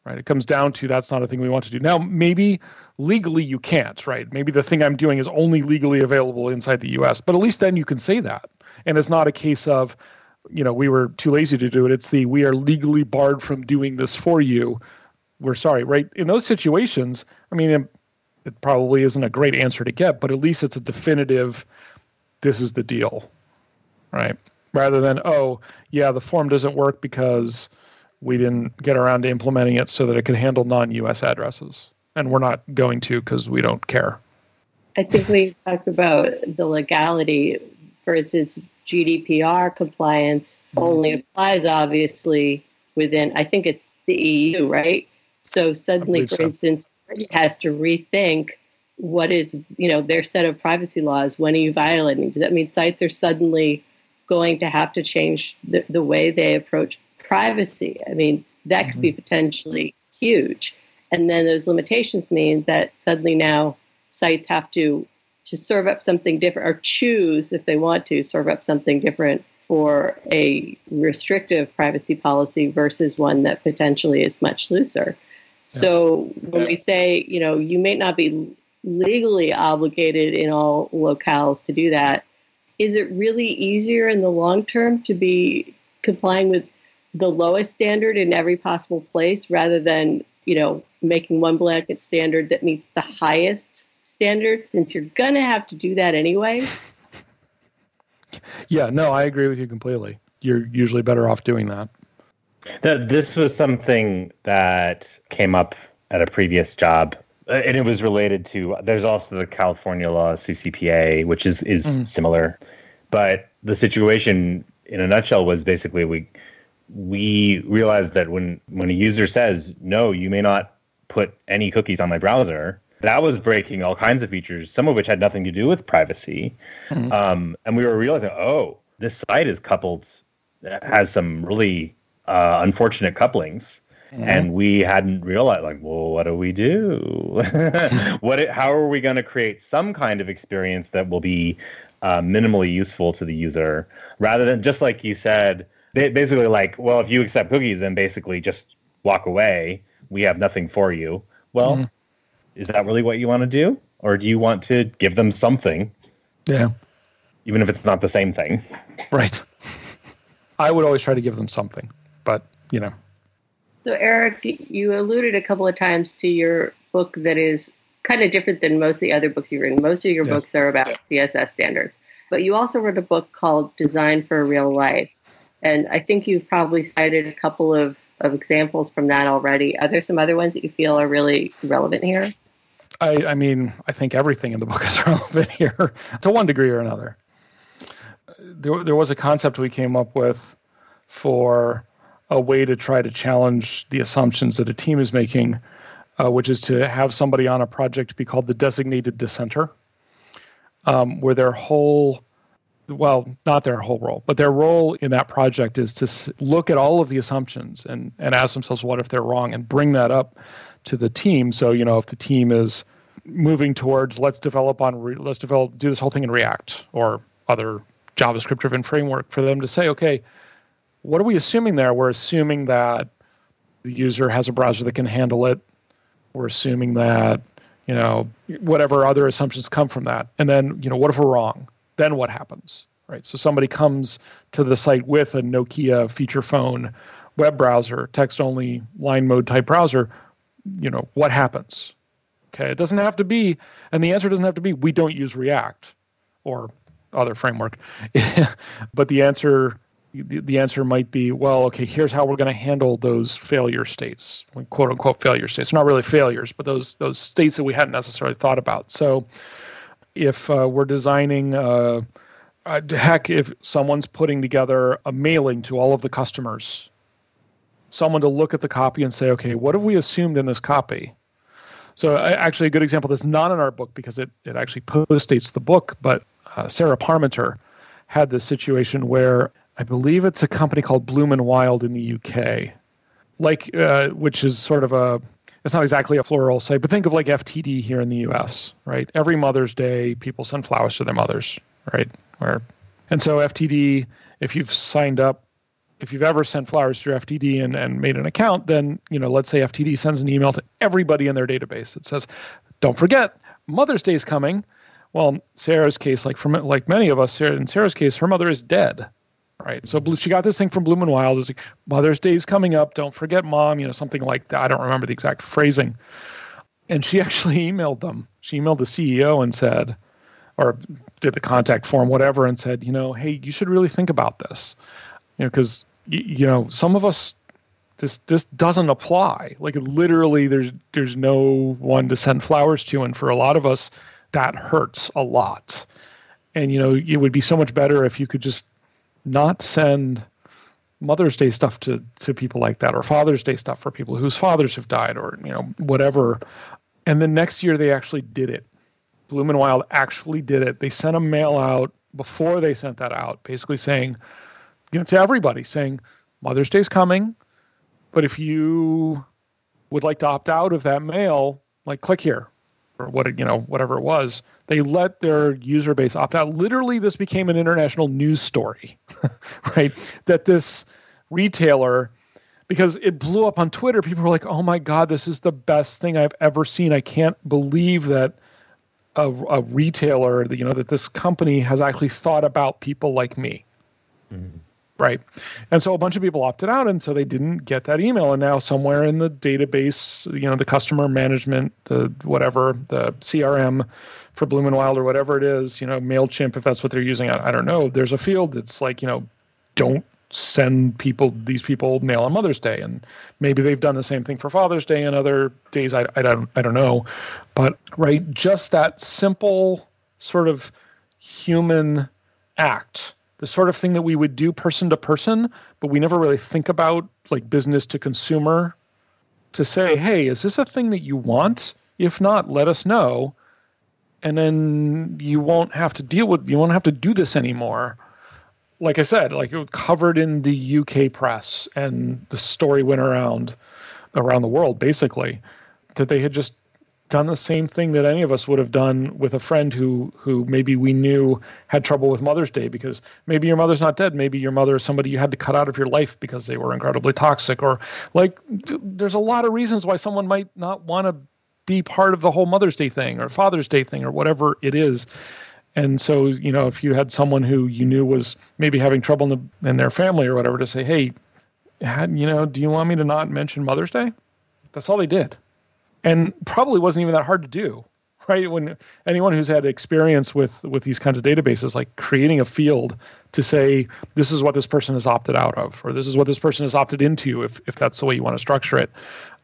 right? It comes down to that's not a thing we want to do. Now maybe legally you can't, right? Maybe the thing I'm doing is only legally available inside the U.S., but at least then you can say that, and it's not a case of you know, we were too lazy to do it. It's the we are legally barred from doing this for you. We're sorry, right? In those situations, I mean, it, probably isn't a great answer to get, but at least it's a definitive. This is the deal, right? Rather than oh yeah, the form doesn't work because we didn't get around to implementing it so that it could handle non-U.S. addresses, and we're not going to because we don't care. I think we talked about the legality. For instance, GDPR compliance mm-hmm. only applies obviously within, I think it's the EU, right? So suddenly, for so. instance, it has to rethink what is, you know, their set of privacy laws. When are you violating? Does that mean sites are suddenly going to have to change the, the way they approach privacy? I mean, that could mm-hmm. be potentially huge. And then those limitations mean that suddenly now sites have to to serve up something different or choose if they want to serve up something different for a restrictive privacy policy versus one that potentially is much looser. Yeah. So when yeah. we say, you know, you may not be legally obligated in all locales to do that, is it really easier in the long term to be complying with the lowest standard in every possible place rather than, you know, making one blanket standard that meets the highest standards since you're going to have to do that anyway. <laughs> Yeah, no, I agree with you completely. You're usually better off doing that. That this was something that came up at a previous job uh, and it was related to there's also the California law CCPA which is is mm. similar but the situation in a nutshell was basically we we realized that when when a user says no you may not put any cookies on my browser that was breaking all kinds of features, some of which had nothing to do with privacy. Mm-hmm. Um, and we were realizing, oh, this site is coupled, has some really uh, unfortunate couplings. Mm-hmm. And we hadn't realized, like, well, what do we do? <laughs> what? How are we going to create some kind of experience that will be uh, minimally useful to the user, rather than just like you said, basically like, well, if you accept cookies, then basically just walk away. We have nothing for you. Well, mm-hmm is that really what you want to do? Or do you want to give them something? Yeah. Even if it's not the same thing. Right. I would always try to give them something, but you know. So, Eric, you alluded a couple of times to your book that is kind of different than most of the other books you've written. Most of your yeah. books are about CSS standards, but you also wrote a book called Design for Real Life. And I think you've probably cited a couple of, of examples from that already. Are there some other ones that you feel are really relevant here? I, I mean, I think everything in the book <laughs> is relevant here to one degree or another. There, there was a concept we came up with for a way to try to challenge the assumptions that a team is making, uh, which is to have somebody on a project be called the designated dissenter, um, where their whole well, not their whole role, but their role in that project is to look at all of the assumptions and, and ask themselves what if they're wrong and bring that up to the team. So, you know, if the team is moving towards let's develop on let's develop do this whole thing in React or other JavaScript driven framework for them to say, okay, what are we assuming there? We're assuming that the user has a browser that can handle it. We're assuming that, you know, whatever other assumptions come from that. And then, you know, what if we're wrong? Then what happens? Right. So somebody comes to the site with a Nokia feature phone web browser, text only line mode type browser, you know, what happens? Okay, it doesn't have to be, and the answer doesn't have to be we don't use React or other framework, <laughs> but the answer the answer might be well okay here's how we're going to handle those failure states quote unquote failure states not really failures but those those states that we hadn't necessarily thought about so if uh, we're designing uh, uh, heck if someone's putting together a mailing to all of the customers someone to look at the copy and say okay what have we assumed in this copy? So actually, a good example that's not in our book because it, it actually postdates the book, but uh, Sarah Parmenter had this situation where I believe it's a company called Bloom and Wild in the UK, like uh, which is sort of a it's not exactly a floral site, but think of like FTD here in the US, right? Every Mother's Day, people send flowers to their mothers, right? Where, and so FTD, if you've signed up if you've ever sent flowers through FTD and, and made an account, then you know, let's say FTD sends an email to everybody in their database. It says, "Don't forget, Mother's Day is coming." Well, Sarah's case, like from like many of us, Sarah, in Sarah's case, her mother is dead, right? So she got this thing from Bloom and Wild. It's like Mother's Day is coming up. Don't forget, Mom. You know, something like that. I don't remember the exact phrasing. And she <laughs> actually emailed them. She emailed the CEO and said, or did the contact form, whatever, and said, you know, hey, you should really think about this, you know, because you know, some of us this this doesn't apply. Like literally, there's there's no one to send flowers to, and for a lot of us, that hurts a lot. And you know, it would be so much better if you could just not send Mother's Day stuff to to people like that, or Father's Day stuff for people whose fathers have died, or you know, whatever. And then next year they actually did it. Bloom and Wild actually did it. They sent a mail out before they sent that out, basically saying you know, to everybody saying Mother's Day's coming, but if you would like to opt out of that mail, like click here or what you know whatever it was. They let their user base opt out. Literally, this became an international news story, <laughs> right? That this retailer because it blew up on Twitter. People were like, "Oh my God, this is the best thing I've ever seen! I can't believe that a, a retailer, you know, that this company has actually thought about people like me." Mm-hmm right? And so a bunch of people opted out, and so they didn't get that email. And now somewhere in the database, you know, the customer management, the whatever, the CRM for Bloom and Wild or whatever it is, you know, Mailchimp, if that's what they're using, I, I don't know. There's a field that's like, you know, don't send people these people mail on Mother's Day, and maybe they've done the same thing for Father's Day and other days. I, I don't I don't know, but right, just that simple sort of human act the sort of thing that we would do person to person, but we never really think about like business to consumer to say, hey, is this a thing that you want? If not, let us know. And then you won't have to deal with, you won't have to do this anymore. Like I said, like it was covered in the UK press and the story went around around the world basically that they had just done the same thing that any of us would have done with a friend who who maybe we knew had trouble with Mother's Day because maybe your mother's not dead, maybe your mother is somebody you had to cut out of your life because they were incredibly toxic or like there's a lot of reasons why someone might not want to be part of the whole Mother's Day thing or Father's Day thing or whatever it is. And so, you know, if you had someone who you knew was maybe having trouble in, the, in their family or whatever to say, "Hey, had, you know, do you want me to not mention Mother's Day?" That's all they did and probably wasn't even that hard to do <laughs> right when anyone who's had experience with with these kinds of databases like creating a field to say this is what this person has opted out of or this is what this person has opted into if if that's the way you want to structure it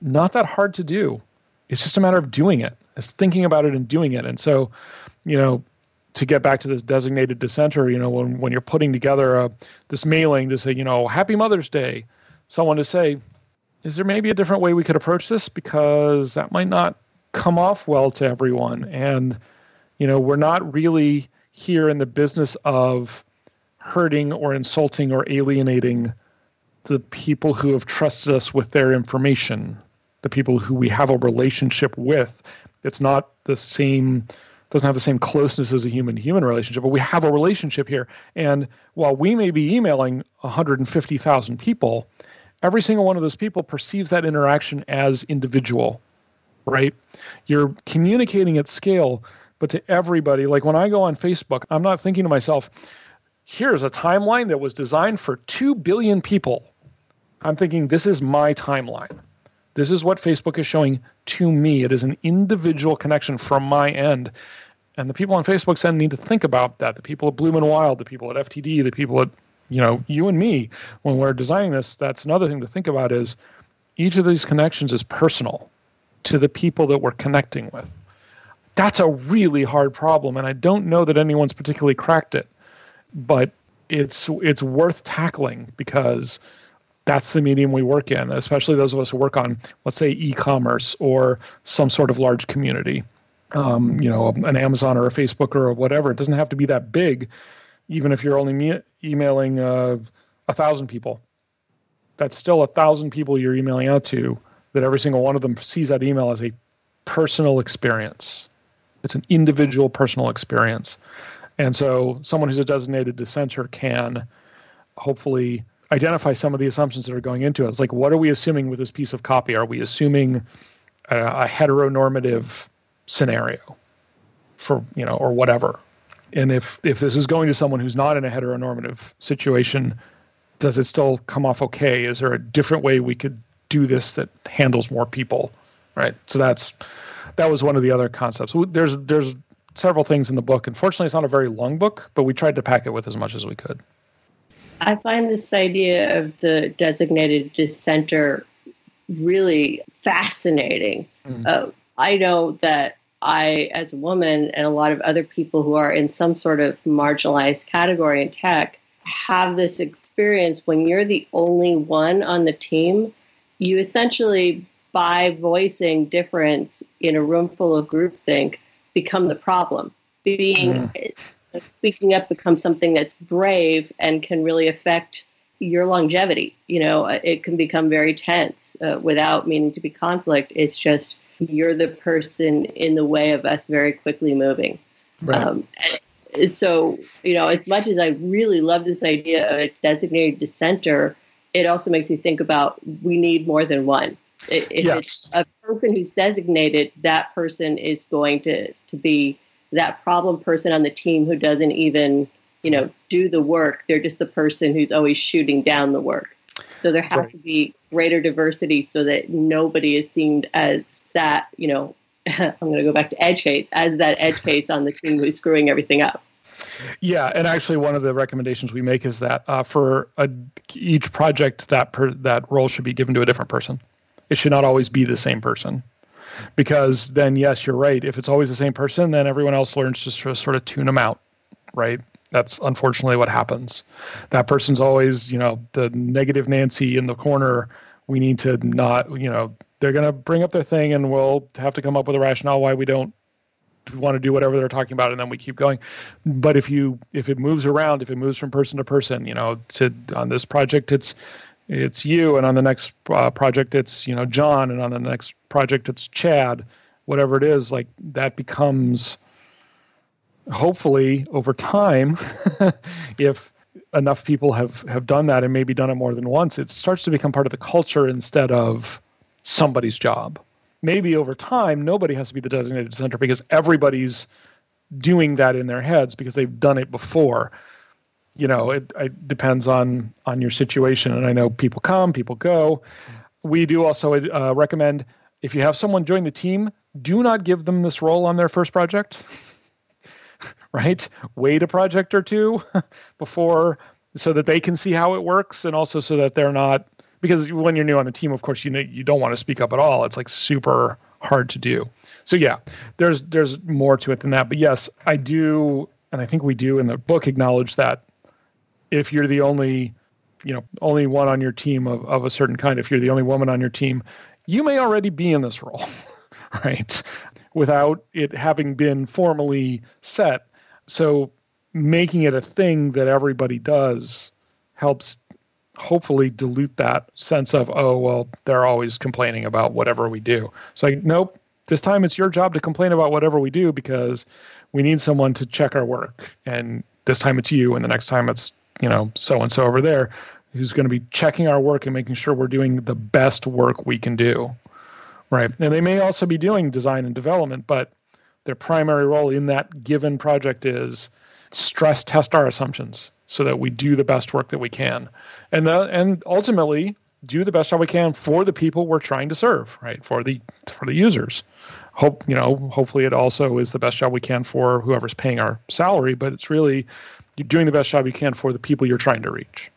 not that hard to do it's just a matter of doing it it's thinking about it and doing it. And so you know to get back to this designated dissenter you know when when you're putting together a this mailing to say you know happy mother's day someone to say is there maybe a different way we could approach this? Because that might not come off well to everyone. And you know we're not really here in the business of hurting or insulting or alienating the people who have trusted us with their information the people who we have a relationship with it's not the same doesn't have the same closeness as a human to human relationship but we have a relationship here and while we may be emailing 150,000 people every single one of those people perceives that interaction as individual, right? You're communicating at scale but to everybody. Like when I go on Facebook, I'm not thinking to myself, here's a timeline that was designed for 2 billion people. I'm thinking, this is my timeline. This is what Facebook is showing to me. It is an individual connection from my end. And the people on Facebook's end need to think about that. The people at Bloom and Wild, the people at FTD, the people at, you know, you and me, when we're designing this, that's another thing to think about is each of these connections is personal to the people that we're connecting with. That's a really hard problem, and I don't know that anyone's particularly cracked it, but it's it's worth tackling because that's the medium we work in, especially those of us who work on, let's say, e-commerce or some sort of large community. Um, you know, an Amazon or a Facebook or whatever. It doesn't have to be that big, even if you're only me- emailing uh, a thousand people. That's still a thousand people you're emailing out to. That every single one of them sees that email as a personal experience. It's an individual personal experience, and so someone who's a designated dissenter can hopefully identify some of the assumptions that are going into it. It's like, what are we assuming with this piece of copy? Are we assuming a, a heteronormative scenario for, you know, or whatever? And if, if this is going to someone who's not in a heteronormative situation, does it still come off okay? Is there a different way we could do this that handles more people? Right. So that's, that was one of the other concepts. There's, there's several things in the book. Unfortunately, it's not a very long book, but we tried to pack it with as much as we could. I find this idea of the designated dissenter really fascinating. Mm. Uh, I know that I, as a woman, and a lot of other people who are in some sort of marginalized category in tech, have this experience when you're the only one on the team. You essentially, by voicing difference in a room full of groupthink, become the problem. Being mm speaking up becomes something that's brave and can really affect your longevity. You know, it can become very tense uh, without meaning to be conflict. It's just you're the person in the way of us very quickly moving. Right. Um, so, you know, as much as I really love this idea of a designated dissenter, it also makes me think about we need more than one. If yes. it's a person who's designated, that person is going to, to be that problem person on the team who doesn't even, you know, do the work. They're just the person who's always shooting down the work. So there has right. to be greater diversity so that nobody is seen as that, you know, <laughs> I'm going to go back to edge case, as that edge case on the team who's screwing everything up. Yeah, and actually, one of the recommendations we make is that uh, for a, each project, that per, that role should be given to a different person. It should not always be the same person because then yes you're right. If it's always the same person then everyone else learns to sort of tune them out right? That's unfortunately what happens. That person's always you know the negative nancy in the corner. We need to not you know they're going to bring up their thing and we'll have to come up with a rationale why we don't want to do whatever they're talking about and then we keep going. But if you if it moves around if it moves from person to person you know to on this project it's it's you, and on the next uh, project it's you know John, and on the next project it's Chad, whatever it is, like that becomes hopefully over time, <laughs> if enough people have have done that and maybe done it more than once, it starts to become part of the culture instead of somebody's job. Maybe over time, nobody has to be the designated dissenter because everybody's doing that in their heads because they've done it before you know, it, it, depends on on your situation. And I know people come, people go. We do also uh, recommend if you have someone join the team, do not give them this role on their first project. <laughs> right? Wait a project or two <laughs> before so that they can see how it works, and also so that they're not because when you're new on the team, of course, you know, you don't want to speak up at all. It's like super hard to do. So yeah, there's there's more to it than that. But yes, I do, and I think we do in the book acknowledge that if you're the only you know only one on your team of, of a certain kind if you're the only woman on your team you may already be in this role <laughs> right? Without it having been formally set. So making it a thing that everybody does helps hopefully dilute that sense of oh well they're always complaining about whatever we do. It's like nope this time it's your job to complain about whatever we do because we need someone to check our work. And this time it's you and the next time it's you know so and so over there who's going to be checking our work and making sure we're doing the best work we can do right? And they may also be doing design and development but their primary role in that given project is stress test our assumptions so that we do the best work that we can. And the, and ultimately do the best job we can for the people we're trying to serve right? For the for the users. Hope you know hopefully it also is the best job we can for whoever's paying our salary but it's really you're doing the best job you can for the people you're trying to reach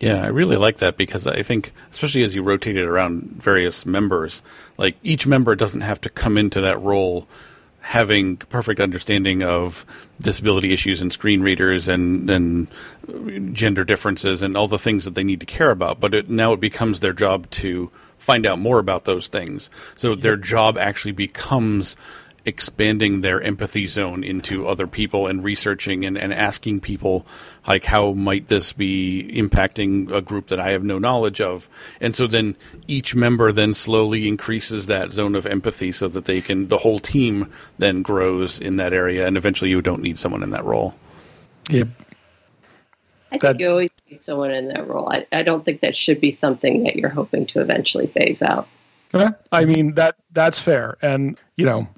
yeah, I really like that because I think, especially as you rotate it around various members, like each member doesn't have to come into that role having perfect understanding of disability issues and screen readers and and gender differences and all the things that they need to care about. But it, now it becomes their job to find out more about those things. So their job actually becomes expanding their empathy zone into other people and researching and, and asking people like how might this be impacting a group that I have no knowledge of? And so then each member then slowly increases that zone of empathy so that they can the whole team then grows in that area and eventually you don't need someone in that role. Yep. I think that, you always need someone in that role. I, I don't think that should be something that you're hoping to eventually phase out. I mean that that's fair, and you know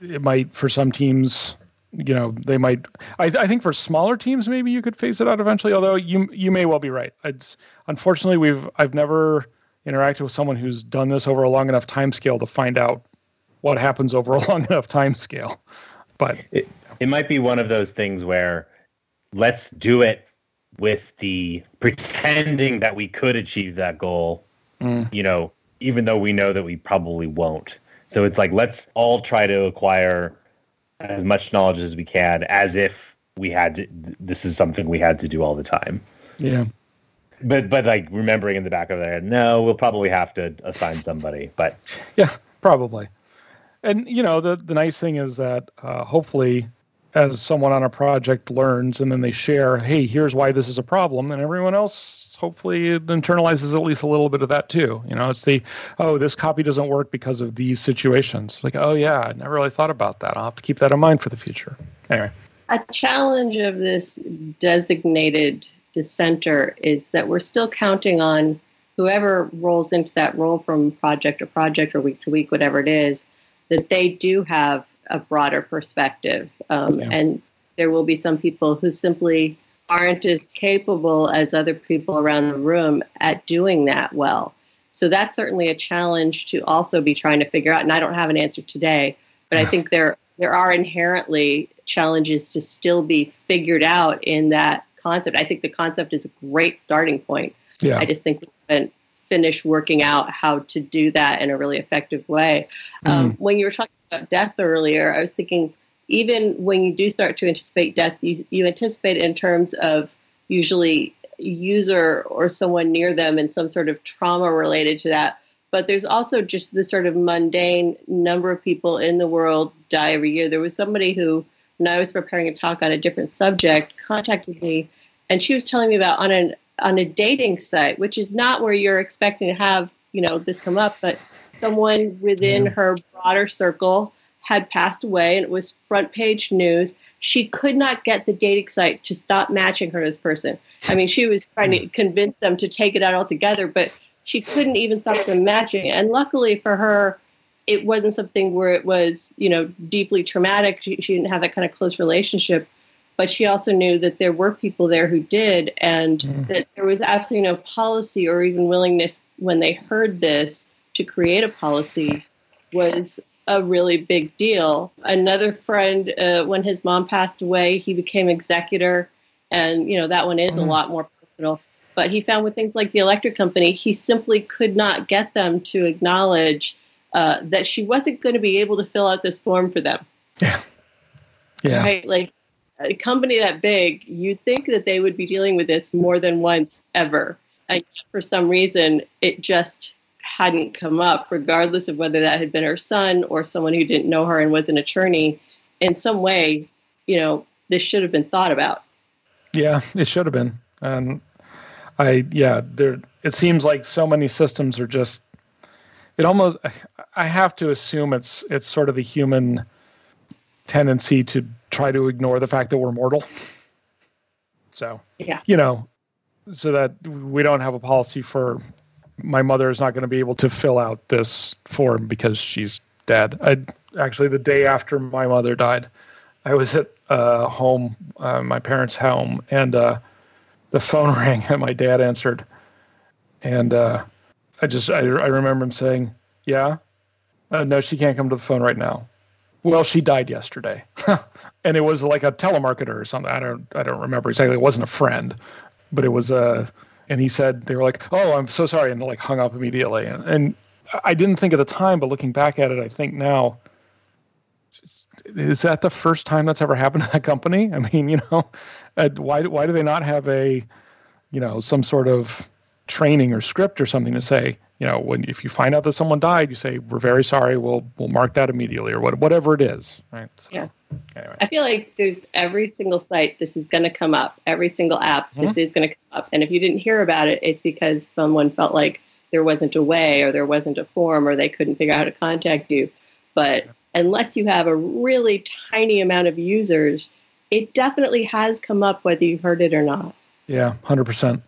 it might for some teams you know they might I, I, think for smaller teams maybe you could phase it out eventually although you you may well be right. It's unfortunately we've i've never interacted with someone who's done this over a long enough time scale to find out what happens over a <laughs> long enough time scale but it, it might be one of those things where let's do it with the pretending that we could achieve that goal mm. you know even though we know that we probably won't so it's like let's all try to acquire as much knowledge as we can, as if we had to. This is something we had to do all the time. Yeah. But but like remembering in the back of their head, no, we'll probably have to assign somebody. But <laughs> yeah, probably. And you know the the nice thing is that uh, hopefully as someone on a project learns and then they share, hey, here's why this is a problem, and everyone else hopefully it internalizes at least a little bit of that too. You know, it's the oh, this copy doesn't work because of these situations. Like, oh yeah, I never really thought about that. I'll have to keep that in mind for the future. Anyway. A challenge of this designated dissenter is that we're still counting on whoever rolls into that role from project to project or week to week, whatever it is, that they do have a broader perspective. Um, yeah. And there will be some people who simply aren't as capable as other people around the room at doing that well. So that's certainly a challenge to also be trying to figure out. And I don't have an answer today, but I <laughs> think there there are inherently challenges to still be figured out in that concept. I think the concept is a great starting point. Yeah. I just think we haven't finished working out how to do that in a really effective way. Mm. Um, when you were talking about death earlier, I was thinking even when you do start to anticipate death, you, you anticipate in terms of usually user or someone near them and some sort of trauma related to that. But there's also just the sort of mundane number of people in the world die every year. There was somebody who, when I was preparing a talk on a different subject, contacted me, and she was telling me about on an on a dating site, which is not where you're expecting to have you know this come up, but someone within her broader circle had passed away and it was front page news. She could not get the dating site to stop matching her to this person. I mean, she was trying to convince them to take it out altogether, but she couldn't even stop them matching. And luckily for her, it wasn't something where it was, you know, deeply traumatic. She, she didn't have that kind of close relationship. But she also knew that there were people there who did, and mm. that there was absolutely no policy or even willingness when they heard this to create a policy was a really big deal. Another friend, uh, when his mom passed away, he became executor, and you know that one is mm-hmm. a lot more personal. But he found with things like the electric company, he simply could not get them to acknowledge uh, that she wasn't going to be able to fill out this form for them. Yeah, <laughs> yeah. Right, like a company that big, you'd think that they would be dealing with this more than once ever. And for some reason, it just hadn't come up, regardless of whether that had been her son or someone who didn't know her and was an attorney, in some way, you know, this should have been thought about. Yeah, it should have been. And I, yeah, there. It seems like so many systems are just. It almost. I have to assume it's it's sort of the human tendency to try to ignore the fact that we're mortal. So yeah, you know, so that we don't have a policy for my mother is not going to be able to fill out this form because she's dead. I, actually the day after my mother died. I was at uh, home, uh, my parents' home, and uh, the phone <laughs> rang, and my dad answered, and uh, I just I, I remember him saying, "Yeah, uh, no, she can't come to the phone right now." Well, she died yesterday, <laughs> and it was like a telemarketer or something. I don't I don't remember exactly. It wasn't a friend, but it was a. Uh, and he said they were like, "Oh, I'm so sorry," and like hung up immediately. And, and I didn't think at the time, but looking back at it, I think now is that the first time that's ever happened to that company? I mean, you know, <laughs> why why do they not have a, you know, some sort of training or script or something to say, you know, when if you find out that someone died, you say we're very sorry, we'll we'll mark that immediately or what, whatever it is, right? So, yeah. Anyway. I feel like there's every single site this is going to come up, every single app mm-hmm. this is going to come up, and if you didn't hear about it, it's because someone felt like there wasn't a way or there wasn't a form or they couldn't figure out how to contact you. But unless you have a really tiny amount of users, it definitely has come up whether you heard it or not. Yeah, 100%.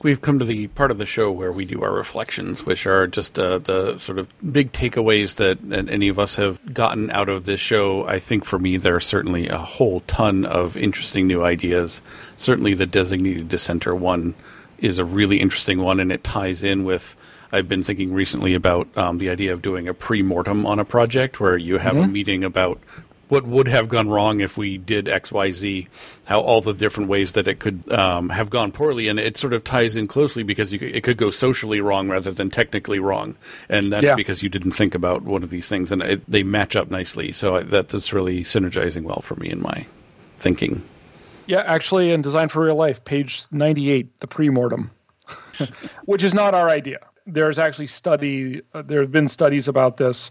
We've come to the part of the show where we do our reflections, which are just uh, the sort of big takeaways that, that any of us have gotten out of this show. I think for me, there are certainly a whole ton of interesting new ideas. Certainly, the designated dissenter one is a really interesting one, and it ties in with I've been thinking recently about um, the idea of doing a pre-mortem on a project where you have mm-hmm. a meeting about what would have gone wrong if we did X, Y, Z, how all the different ways that it could um, have gone poorly, and it sort of ties in closely because you, it could go socially wrong rather than technically wrong, and that's yeah. because you didn't think about one of these things, and it, they match up nicely. So I, that's really synergizing well for me in my thinking. Yeah, actually, in Design for Real Life, page ninety-eight, the pre-mortem, <laughs> which is not our idea there's actually study. Uh, there have been studies about this,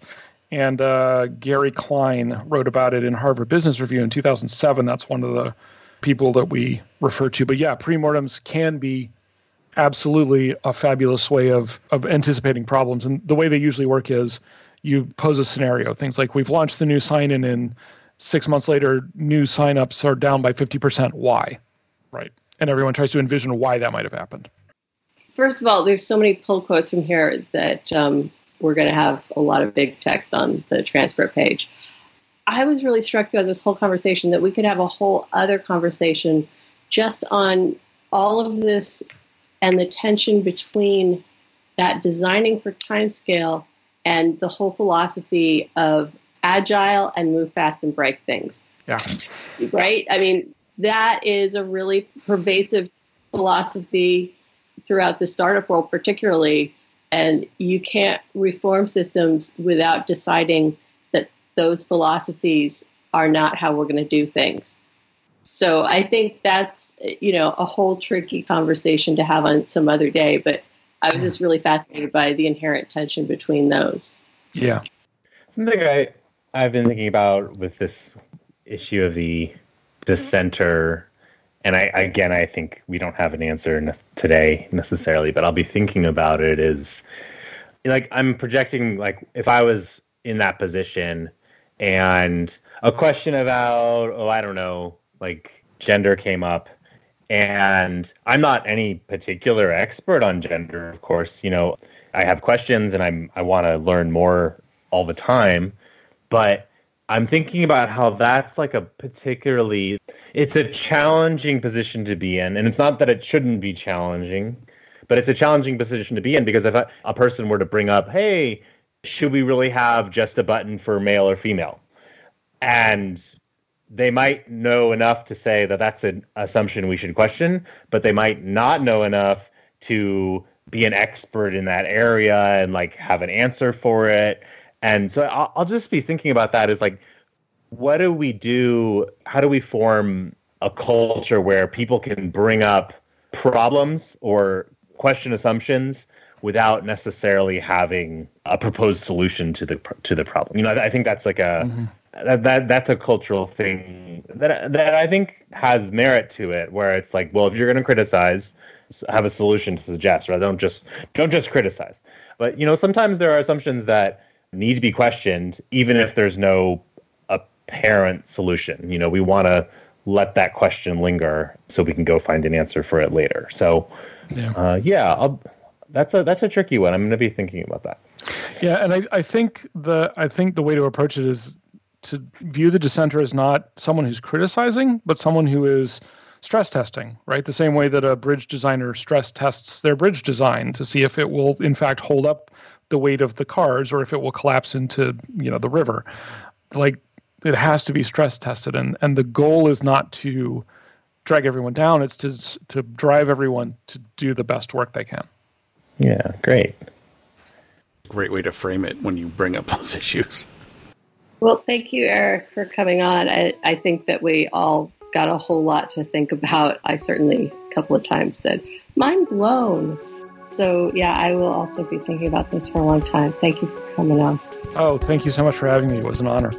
and uh, Gary Klein wrote about it in Harvard Business Review in 2007. That's one of the people that we refer to. But yeah, premortems can be absolutely a fabulous way of of anticipating problems. And the way they usually work is you pose a scenario. Things like we've launched the new sign-in, and six months later, new sign-ups are down by 50%. Why? Right. And everyone tries to envision why that might have happened first of all, there's so many pull quotes from here that um, we're going to have a lot of big text on the transfer page. I was really struck throughout this whole conversation that we could have a whole other conversation just on all of this and the tension between that designing for timescale and the whole philosophy of agile and move fast and break things. Yeah. Right? I mean, that is a really pervasive philosophy throughout the startup world, particularly. And you can't reform systems without deciding that those philosophies are not how we're going to do things. So I think that's you know a whole tricky conversation to have on some other day. But I was just really fascinated by the inherent tension between those. Yeah, something I I've been thinking about with this issue of the dissenter and I again I think we don't have an answer ne- today necessarily, but I'll be thinking about it. Is like I'm projecting like if I was in that position and a question about oh I don't know like gender came up and I'm not any particular expert on gender of course you know I have questions and I'm I want to learn more all the time but I'm thinking about how that's like a particularly it's a challenging position to be in and it's not that it shouldn't be challenging but it's a challenging position to be in because if a, a person were to bring up hey should we really have just a button for male or female? And they might know enough to say that that's an assumption we should question but they might not know enough to be an expert in that area and like have an answer for it and so I'll, I'll just be thinking about that is like, what do we do? How do we form a culture where people can bring up problems or question assumptions without necessarily having a proposed solution to the to the problem. You know, I, I think that's like a mm-hmm. that, that that's a cultural thing that that I think has merit to it, where it's like, well, if you're going to criticize, have a solution to suggest, right? Don't just don't just criticize. But you know, sometimes there are assumptions that need to be questioned, even if there's no apparent solution. You know, we want to let that question linger so we can go find an answer for it later. So, yeah, uh, yeah that's a that's a tricky one. I'm going to be thinking about that. Yeah, and I, I think the I think the way to approach it is to view the dissenter as not someone who's criticizing, but someone who is stress testing, right? The same way that a bridge designer stress tests their bridge design to see if it will in fact hold up the weight of the cars or if it will collapse into, you know, the river. Like it has to be stress tested and and the goal is not to drag everyone down, it's to to drive everyone to do the best work they can. Yeah, great. Great way to frame it when you bring up <laughs> those issues. Well, thank you, Eric, for coming on. I, I think that we all got a whole lot to think about. I certainly a couple of times said, mind blown. So, yeah, I will also be thinking about this for a long time. Thank you for coming on. Oh, thank you so much for having me. It was an honor.